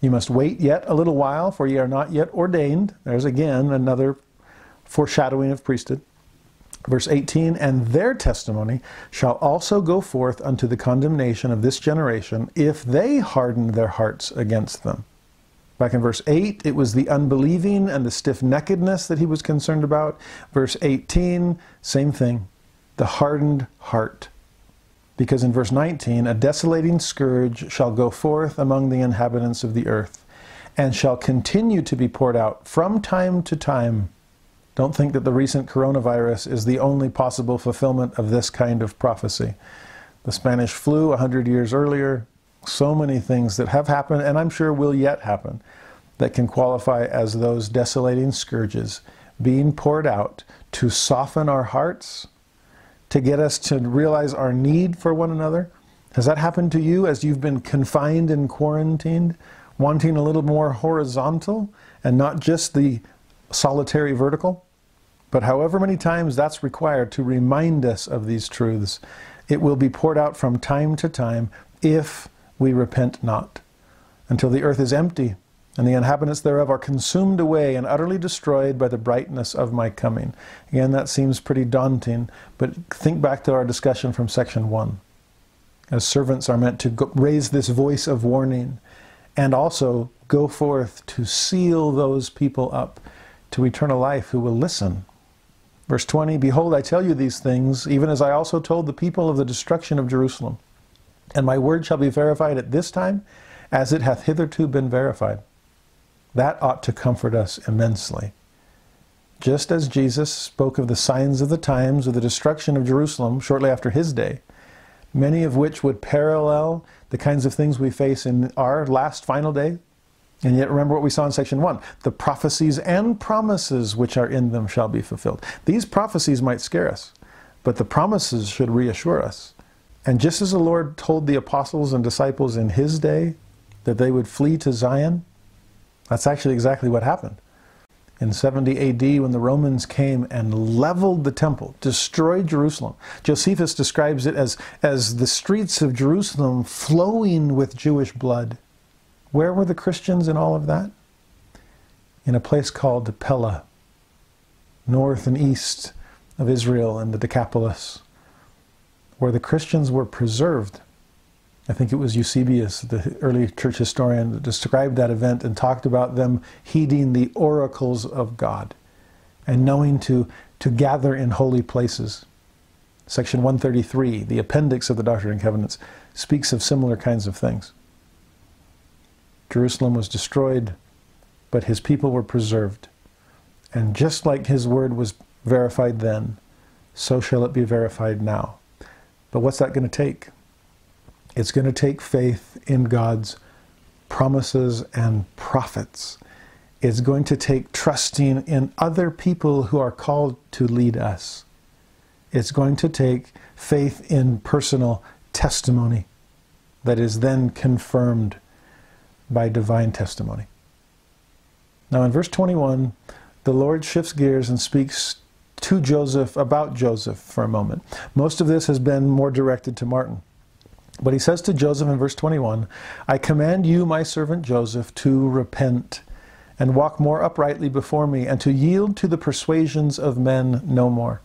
You must wait yet a little while, for ye are not yet ordained. There's again another foreshadowing of priesthood. Verse 18, and their testimony shall also go forth unto the condemnation of this generation if they harden their hearts against them. Back in verse 8, it was the unbelieving and the stiff neckedness that he was concerned about. Verse 18, same thing, the hardened heart. Because in verse 19, a desolating scourge shall go forth among the inhabitants of the earth, and shall continue to be poured out from time to time. Don't think that the recent coronavirus is the only possible fulfillment of this kind of prophecy. The Spanish flu, a hundred years earlier, so many things that have happened and I'm sure will yet happen that can qualify as those desolating scourges being poured out to soften our hearts, to get us to realize our need for one another. Has that happened to you as you've been confined and quarantined, wanting a little more horizontal and not just the solitary vertical? But however many times that's required to remind us of these truths, it will be poured out from time to time if we repent not, until the earth is empty, and the inhabitants thereof are consumed away and utterly destroyed by the brightness of my coming. Again, that seems pretty daunting, but think back to our discussion from section one. As servants are meant to go, raise this voice of warning and also go forth to seal those people up to eternal life who will listen. Verse 20 Behold, I tell you these things, even as I also told the people of the destruction of Jerusalem. And my word shall be verified at this time as it hath hitherto been verified. That ought to comfort us immensely. Just as Jesus spoke of the signs of the times of the destruction of Jerusalem shortly after his day, many of which would parallel the kinds of things we face in our last final day. And yet remember what we saw in section one the prophecies and promises which are in them shall be fulfilled. These prophecies might scare us, but the promises should reassure us. And just as the Lord told the apostles and disciples in his day that they would flee to Zion, that's actually exactly what happened. In 70 AD, when the Romans came and leveled the temple, destroyed Jerusalem, Josephus describes it as, as the streets of Jerusalem flowing with Jewish blood. Where were the Christians in all of that? In a place called Pella, north and east of Israel and the Decapolis where the Christians were preserved. I think it was Eusebius, the early church historian, that described that event and talked about them heeding the oracles of God and knowing to, to gather in holy places. Section 133, the appendix of the Doctrine and Covenants, speaks of similar kinds of things. Jerusalem was destroyed, but his people were preserved. And just like his word was verified then, so shall it be verified now. But what's that going to take? It's going to take faith in God's promises and prophets It's going to take trusting in other people who are called to lead us. It's going to take faith in personal testimony that is then confirmed by divine testimony. Now, in verse 21, the Lord shifts gears and speaks to Joseph about Joseph for a moment. Most of this has been more directed to Martin. But he says to Joseph in verse 21 I command you, my servant Joseph, to repent and walk more uprightly before me and to yield to the persuasions of men no more.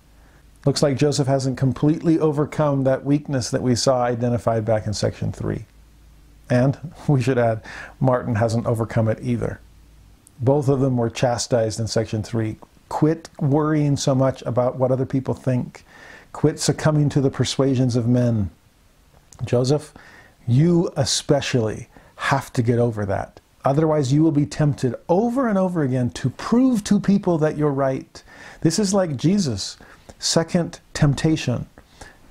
Looks like Joseph hasn't completely overcome that weakness that we saw identified back in section 3. And we should add, Martin hasn't overcome it either. Both of them were chastised in section 3. Quit worrying so much about what other people think. Quit succumbing to the persuasions of men. Joseph, you especially have to get over that. Otherwise, you will be tempted over and over again to prove to people that you're right. This is like Jesus' second temptation.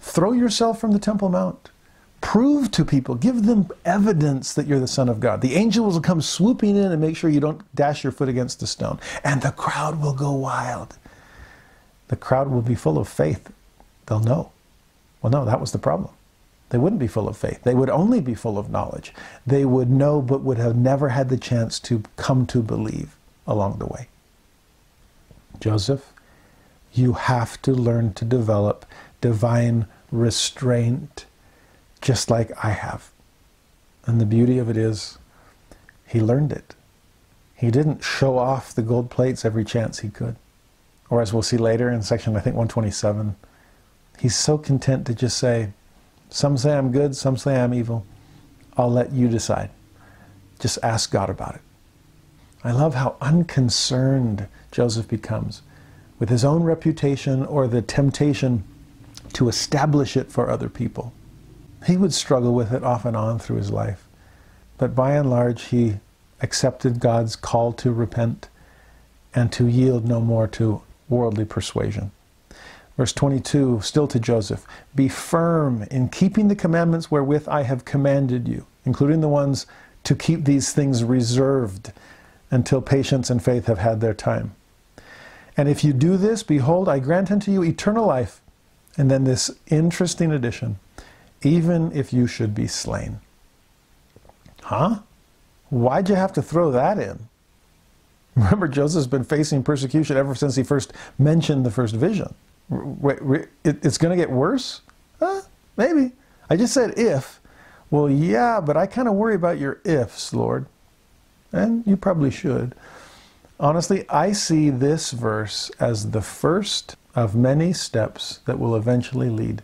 Throw yourself from the Temple Mount. Prove to people, give them evidence that you're the Son of God. The angels will come swooping in and make sure you don't dash your foot against a stone. And the crowd will go wild. The crowd will be full of faith. They'll know. Well, no, that was the problem. They wouldn't be full of faith. They would only be full of knowledge. They would know but would have never had the chance to come to believe along the way. Joseph, you have to learn to develop divine restraint just like I have. And the beauty of it is, he learned it. He didn't show off the gold plates every chance he could. Or as we'll see later in section, I think 127, he's so content to just say, some say I'm good, some say I'm evil. I'll let you decide. Just ask God about it. I love how unconcerned Joseph becomes with his own reputation or the temptation to establish it for other people. He would struggle with it off and on through his life. But by and large, he accepted God's call to repent and to yield no more to worldly persuasion. Verse 22, still to Joseph, Be firm in keeping the commandments wherewith I have commanded you, including the ones to keep these things reserved until patience and faith have had their time. And if you do this, behold, I grant unto you eternal life. And then this interesting addition even if you should be slain. Huh? Why'd you have to throw that in? Remember, Joseph's been facing persecution ever since he first mentioned the first vision. It's going to get worse? Huh? Maybe. I just said if. Well, yeah, but I kind of worry about your ifs, Lord. And you probably should. Honestly, I see this verse as the first of many steps that will eventually lead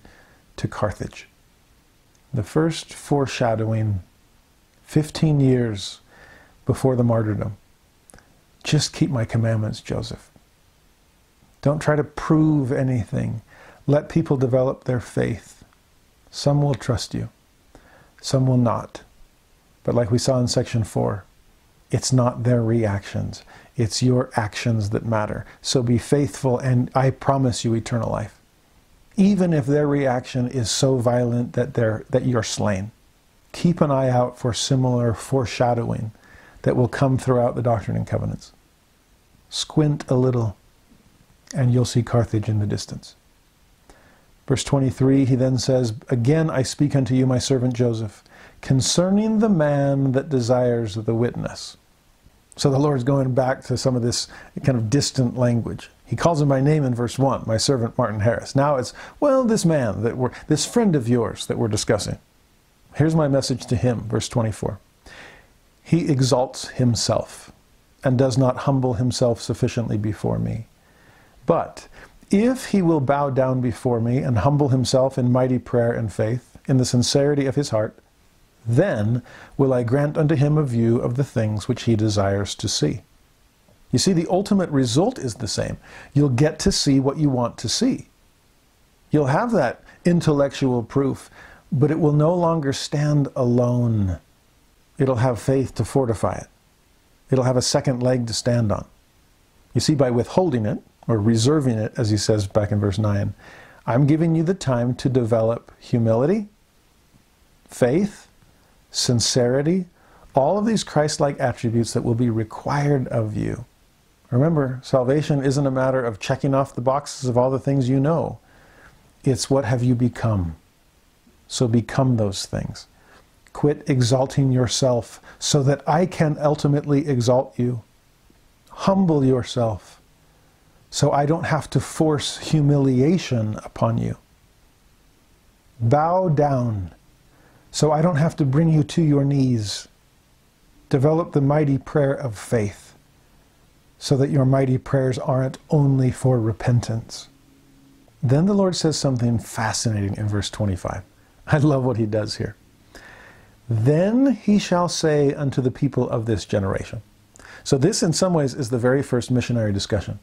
to Carthage. The first foreshadowing 15 years before the martyrdom. Just keep my commandments, Joseph. Don't try to prove anything. Let people develop their faith. Some will trust you, some will not. But like we saw in section 4, it's not their reactions, it's your actions that matter. So be faithful, and I promise you eternal life even if their reaction is so violent that, they're, that you're slain. Keep an eye out for similar foreshadowing that will come throughout the Doctrine and Covenants. Squint a little, and you'll see Carthage in the distance. Verse 23, he then says, Again I speak unto you, my servant Joseph, concerning the man that desires the witness. So the Lord's going back to some of this kind of distant language. He calls him by name in verse 1, my servant Martin Harris. Now it's, well, this man that we're, this friend of yours that we're discussing. Here's my message to him, verse 24. He exalts himself and does not humble himself sufficiently before me. But if he will bow down before me and humble himself in mighty prayer and faith, in the sincerity of his heart, then will I grant unto him a view of the things which he desires to see. You see, the ultimate result is the same. You'll get to see what you want to see. You'll have that intellectual proof, but it will no longer stand alone. It'll have faith to fortify it. It'll have a second leg to stand on. You see, by withholding it, or reserving it, as he says back in verse 9, I'm giving you the time to develop humility, faith, sincerity, all of these Christ like attributes that will be required of you. Remember, salvation isn't a matter of checking off the boxes of all the things you know, it's what have you become. So become those things. Quit exalting yourself so that I can ultimately exalt you. Humble yourself so I don't have to force humiliation upon you. Bow down so I don't have to bring you to your knees. Develop the mighty prayer of faith so that your mighty prayers aren't only for repentance. Then the Lord says something fascinating in verse 25. I love what he does here. Then he shall say unto the people of this generation. So, this in some ways is the very first missionary discussion,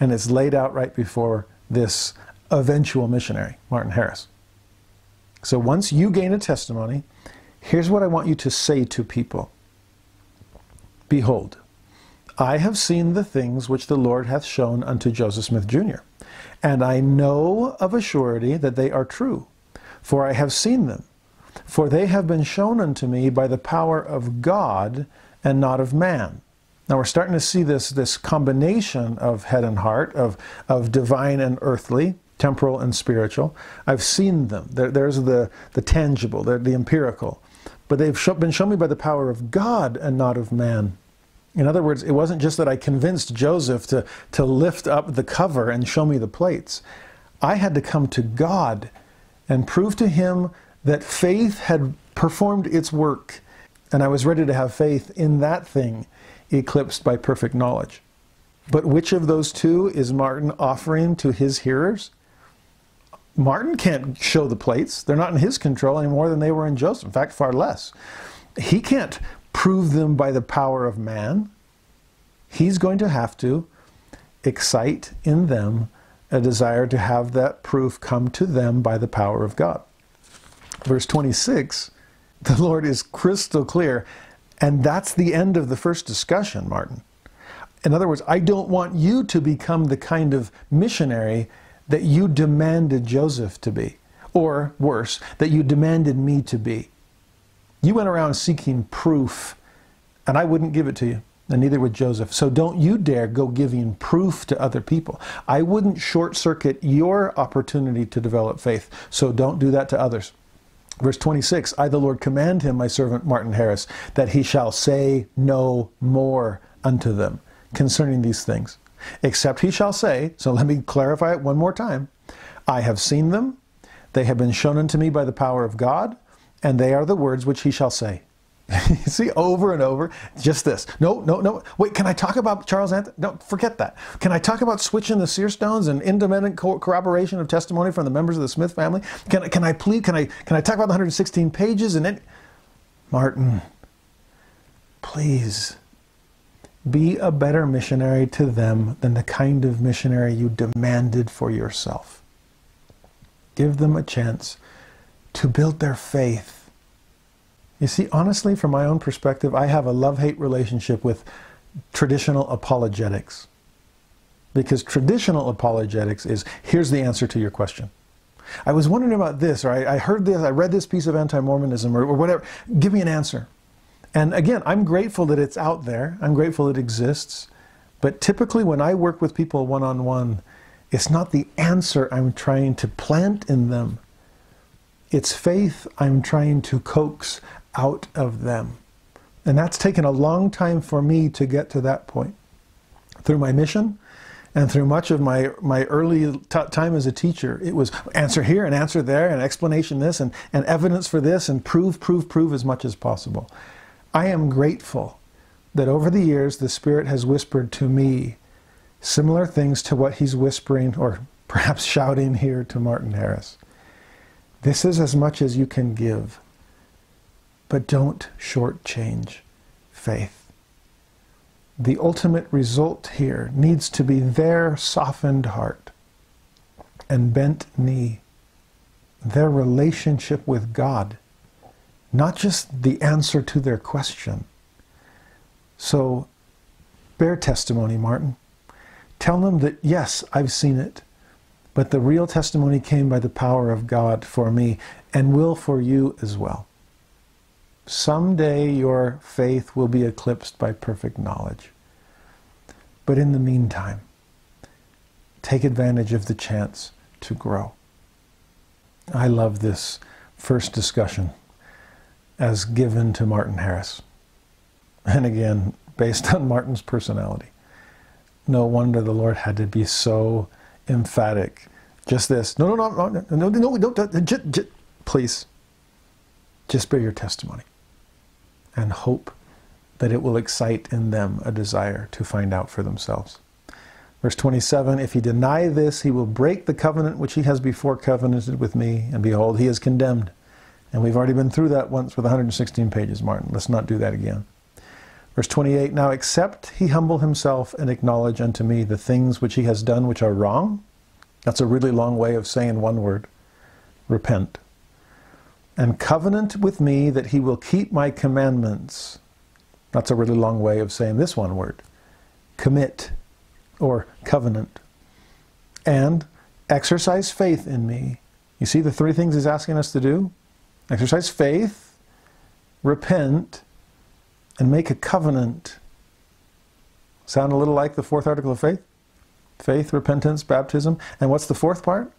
and it's laid out right before this eventual missionary, Martin Harris. So, once you gain a testimony, here's what I want you to say to people Behold, I have seen the things which the Lord hath shown unto Joseph Smith Jr., and I know of a surety that they are true, for I have seen them. For they have been shown unto me by the power of God and not of man. Now we're starting to see this, this combination of head and heart, of, of divine and earthly, temporal and spiritual. I've seen them. There, there's the, the tangible, the empirical. But they've been shown me by the power of God and not of man. In other words, it wasn't just that I convinced Joseph to, to lift up the cover and show me the plates. I had to come to God and prove to him that faith had performed its work, and I was ready to have faith in that thing eclipsed by perfect knowledge. But which of those two is Martin offering to his hearers? Martin can't show the plates. They're not in his control any more than they were in Joseph. In fact, far less. He can't prove them by the power of man. He's going to have to excite in them a desire to have that proof come to them by the power of God verse 26, the Lord is crystal clear. And that's the end of the first discussion, Martin. In other words, I don't want you to become the kind of missionary that you demanded Joseph to be, or worse, that you demanded me to be. You went around seeking proof, and I wouldn't give it to you, and neither would Joseph. So don't you dare go giving proof to other people. I wouldn't short circuit your opportunity to develop faith, so don't do that to others. Verse 26 I, the Lord, command him, my servant Martin Harris, that he shall say no more unto them concerning these things, except he shall say, so let me clarify it one more time I have seen them, they have been shown unto me by the power of God, and they are the words which he shall say. see, over and over, just this. No, no, no. Wait, can I talk about Charles Anthon? No, forget that. Can I talk about switching the seer stones and independent co- corroboration of testimony from the members of the Smith family? Can, can I please, can I, can I talk about the 116 pages and then, Martin, please be a better missionary to them than the kind of missionary you demanded for yourself. Give them a chance to build their faith you see, honestly, from my own perspective, I have a love hate relationship with traditional apologetics. Because traditional apologetics is here's the answer to your question. I was wondering about this, or I, I heard this, I read this piece of anti Mormonism, or, or whatever. Give me an answer. And again, I'm grateful that it's out there, I'm grateful it exists. But typically, when I work with people one on one, it's not the answer I'm trying to plant in them. It's faith I'm trying to coax out of them. And that's taken a long time for me to get to that point. Through my mission and through much of my, my early time as a teacher, it was answer here and answer there and explanation this and, and evidence for this and prove, prove, prove as much as possible. I am grateful that over the years the Spirit has whispered to me similar things to what He's whispering or perhaps shouting here to Martin Harris. This is as much as you can give. But don't shortchange faith. The ultimate result here needs to be their softened heart and bent knee, their relationship with God, not just the answer to their question. So, bear testimony, Martin. Tell them that, yes, I've seen it, but the real testimony came by the power of God for me and will for you as well. Someday your faith will be eclipsed by perfect knowledge. But in the meantime, take advantage of the chance to grow. I love this first discussion as given to Martin Harris. And again, based on Martin's personality. No wonder the Lord had to be so emphatic. Just this. No, no, no, no, no, no, no, no, j- j- please. Just bear your testimony and hope that it will excite in them a desire to find out for themselves. Verse 27 If he deny this, he will break the covenant which he has before covenanted with me, and behold, he is condemned. And we've already been through that once with 116 pages, Martin. Let's not do that again. Verse 28 Now except he humble himself and acknowledge unto me the things which he has done which are wrong. That's a really long way of saying one word repent. And covenant with me that he will keep my commandments. That's a really long way of saying this one word commit or covenant. And exercise faith in me. You see the three things he's asking us to do? Exercise faith, repent, and make a covenant. Sound a little like the fourth article of faith? Faith, repentance, baptism. And what's the fourth part?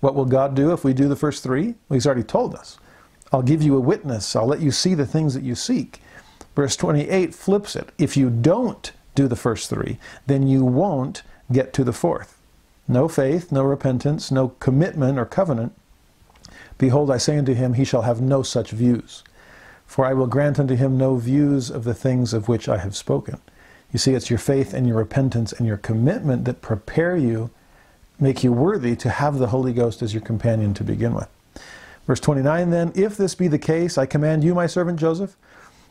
What will God do if we do the first three? Well, He's already told us. I'll give you a witness. I'll let you see the things that you seek. Verse 28 flips it. If you don't do the first three, then you won't get to the fourth. No faith, no repentance, no commitment or covenant. Behold, I say unto him, he shall have no such views. For I will grant unto him no views of the things of which I have spoken. You see, it's your faith and your repentance and your commitment that prepare you, make you worthy to have the Holy Ghost as your companion to begin with. Verse 29 then, if this be the case, I command you, my servant Joseph,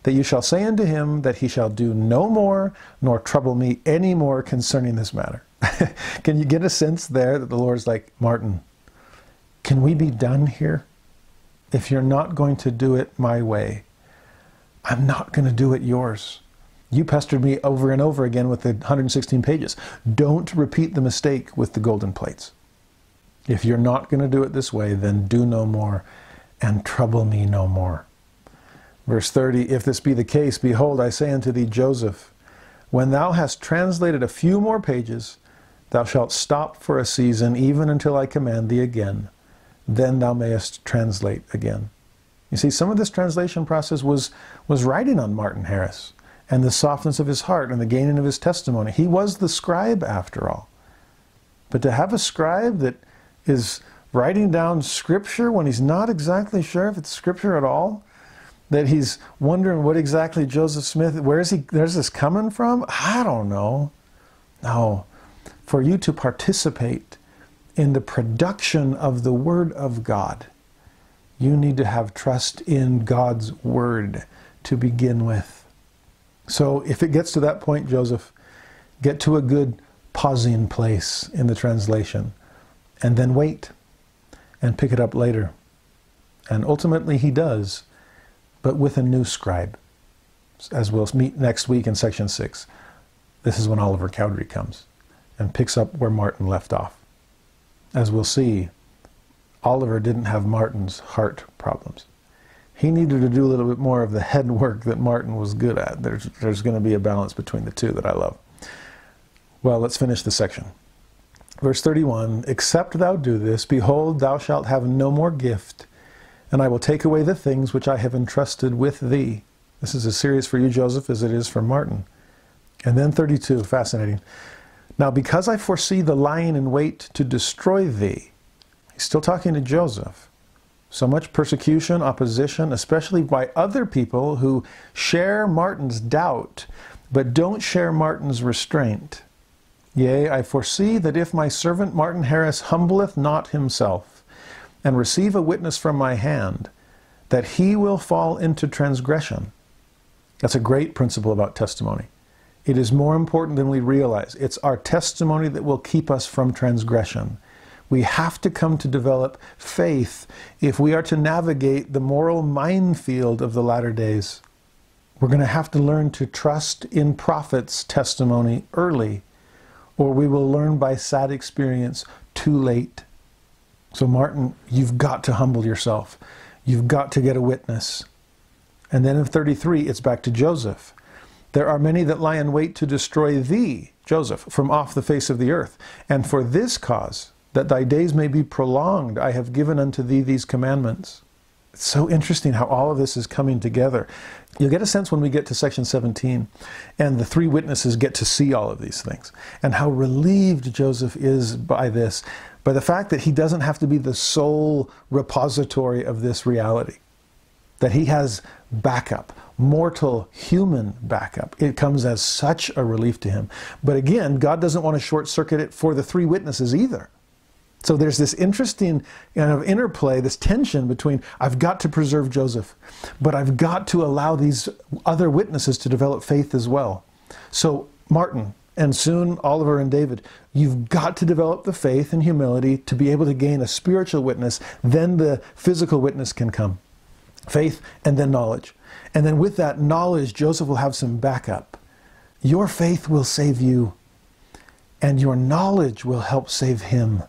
that you shall say unto him that he shall do no more nor trouble me any more concerning this matter. can you get a sense there that the Lord's like, Martin, can we be done here? If you're not going to do it my way, I'm not going to do it yours. You pestered me over and over again with the 116 pages. Don't repeat the mistake with the golden plates. If you're not going to do it this way, then do no more and trouble me no more. Verse 30 If this be the case, behold, I say unto thee, Joseph, when thou hast translated a few more pages, thou shalt stop for a season, even until I command thee again. Then thou mayest translate again. You see, some of this translation process was, was writing on Martin Harris and the softness of his heart and the gaining of his testimony. He was the scribe, after all. But to have a scribe that is writing down scripture when he's not exactly sure if it's scripture at all, that he's wondering what exactly Joseph Smith, where is he, where's this coming from? I don't know. No. For you to participate in the production of the Word of God, you need to have trust in God's Word to begin with. So if it gets to that point, Joseph, get to a good pausing place in the translation and then wait and pick it up later. And ultimately, he does, but with a new scribe, as we'll meet next week in section six. This is when Oliver Cowdery comes and picks up where Martin left off. As we'll see, Oliver didn't have Martin's heart problems. He needed to do a little bit more of the head work that Martin was good at. There's, there's going to be a balance between the two that I love. Well, let's finish the section. Verse 31 Except thou do this, behold, thou shalt have no more gift, and I will take away the things which I have entrusted with thee. This is as serious for you, Joseph, as it is for Martin. And then 32, fascinating. Now, because I foresee the lion in wait to destroy thee, he's still talking to Joseph. So much persecution, opposition, especially by other people who share Martin's doubt, but don't share Martin's restraint. Yea, I foresee that if my servant Martin Harris humbleth not himself, and receive a witness from my hand, that he will fall into transgression. That's a great principle about testimony. It is more important than we realize. It's our testimony that will keep us from transgression. We have to come to develop faith if we are to navigate the moral minefield of the latter days. We're going to have to learn to trust in prophets' testimony early, or we will learn by sad experience too late. So, Martin, you've got to humble yourself. You've got to get a witness. And then in 33, it's back to Joseph. There are many that lie in wait to destroy thee, Joseph, from off the face of the earth. And for this cause, that thy days may be prolonged, I have given unto thee these commandments. It's so interesting how all of this is coming together. You'll get a sense when we get to section 17 and the three witnesses get to see all of these things and how relieved Joseph is by this, by the fact that he doesn't have to be the sole repository of this reality, that he has backup, mortal human backup. It comes as such a relief to him. But again, God doesn't want to short circuit it for the three witnesses either. So there's this interesting kind of interplay, this tension between I've got to preserve Joseph, but I've got to allow these other witnesses to develop faith as well. So Martin and soon Oliver and David, you've got to develop the faith and humility to be able to gain a spiritual witness. Then the physical witness can come. Faith and then knowledge. And then with that knowledge, Joseph will have some backup. Your faith will save you, and your knowledge will help save him.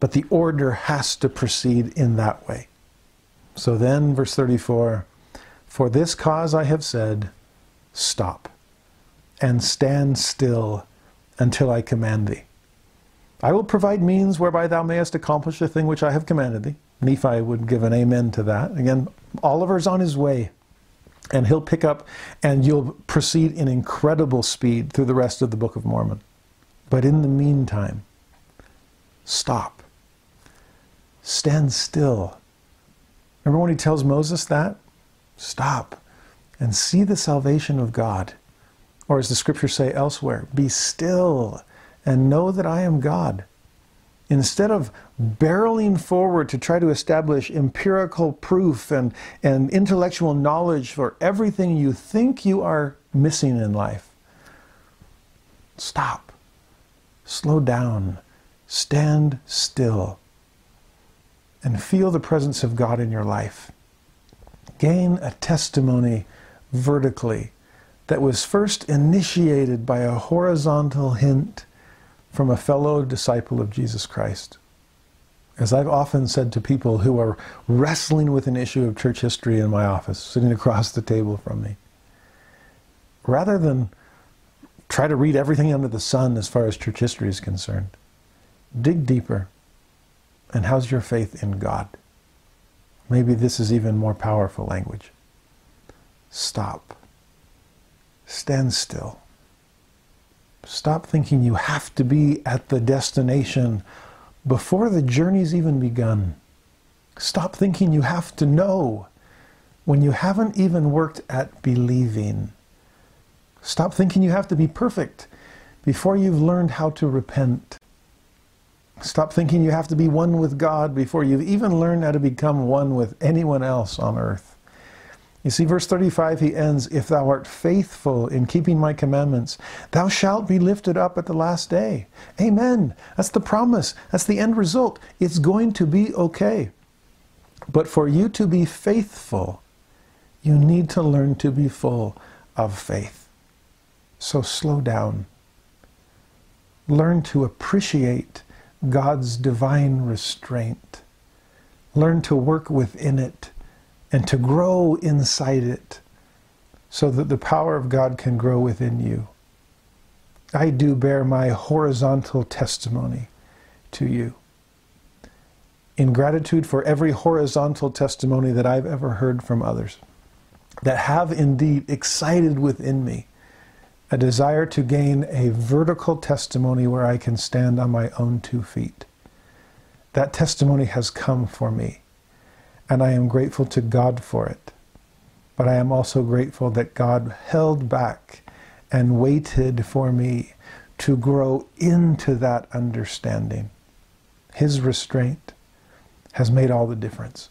But the order has to proceed in that way. So then, verse 34 For this cause I have said, Stop, and stand still until I command thee. I will provide means whereby thou mayest accomplish the thing which I have commanded thee. Nephi would give an amen to that. Again, Oliver's on his way, and he'll pick up, and you'll proceed in incredible speed through the rest of the Book of Mormon. But in the meantime, stop Stand still. Remember when he tells Moses that? Stop and see the salvation of God. Or as the scriptures say elsewhere, be still and know that I am God. Instead of barreling forward to try to establish empirical proof and, and intellectual knowledge for everything you think you are missing in life, stop, slow down, stand still and feel the presence of God in your life. Gain a testimony vertically that was first initiated by a horizontal hint from a fellow disciple of Jesus Christ. As I've often said to people who are wrestling with an issue of church history in my office, sitting across the table from me, rather than try to read everything under the sun as far as church history is concerned, dig deeper and how's your faith in God? Maybe this is even more powerful language. Stop. Stand still. Stop thinking you have to be at the destination before the journey's even begun. Stop thinking you have to know when you haven't even worked at believing. Stop thinking you have to be perfect before you've learned how to repent. Stop thinking you have to be one with God before you've even learned how to become one with anyone else on earth. You see, verse 35, he ends, If thou art faithful in keeping my commandments, thou shalt be lifted up at the last day. Amen. That's the promise. That's the end result. It's going to be okay. But for you to be faithful, you need to learn to be full of faith. So slow down. Learn to appreciate God's divine restraint. Learn to work within it and to grow inside it so that the power of God can grow within you. I do bear my horizontal testimony to you. In gratitude for every horizontal testimony that I've ever heard from others that have indeed excited within me a desire to gain a vertical testimony where I can stand on my own two feet. That testimony has come for me, and I am grateful to God for it. But I am also grateful that God held back and waited for me to grow into that understanding. His restraint has made all the difference.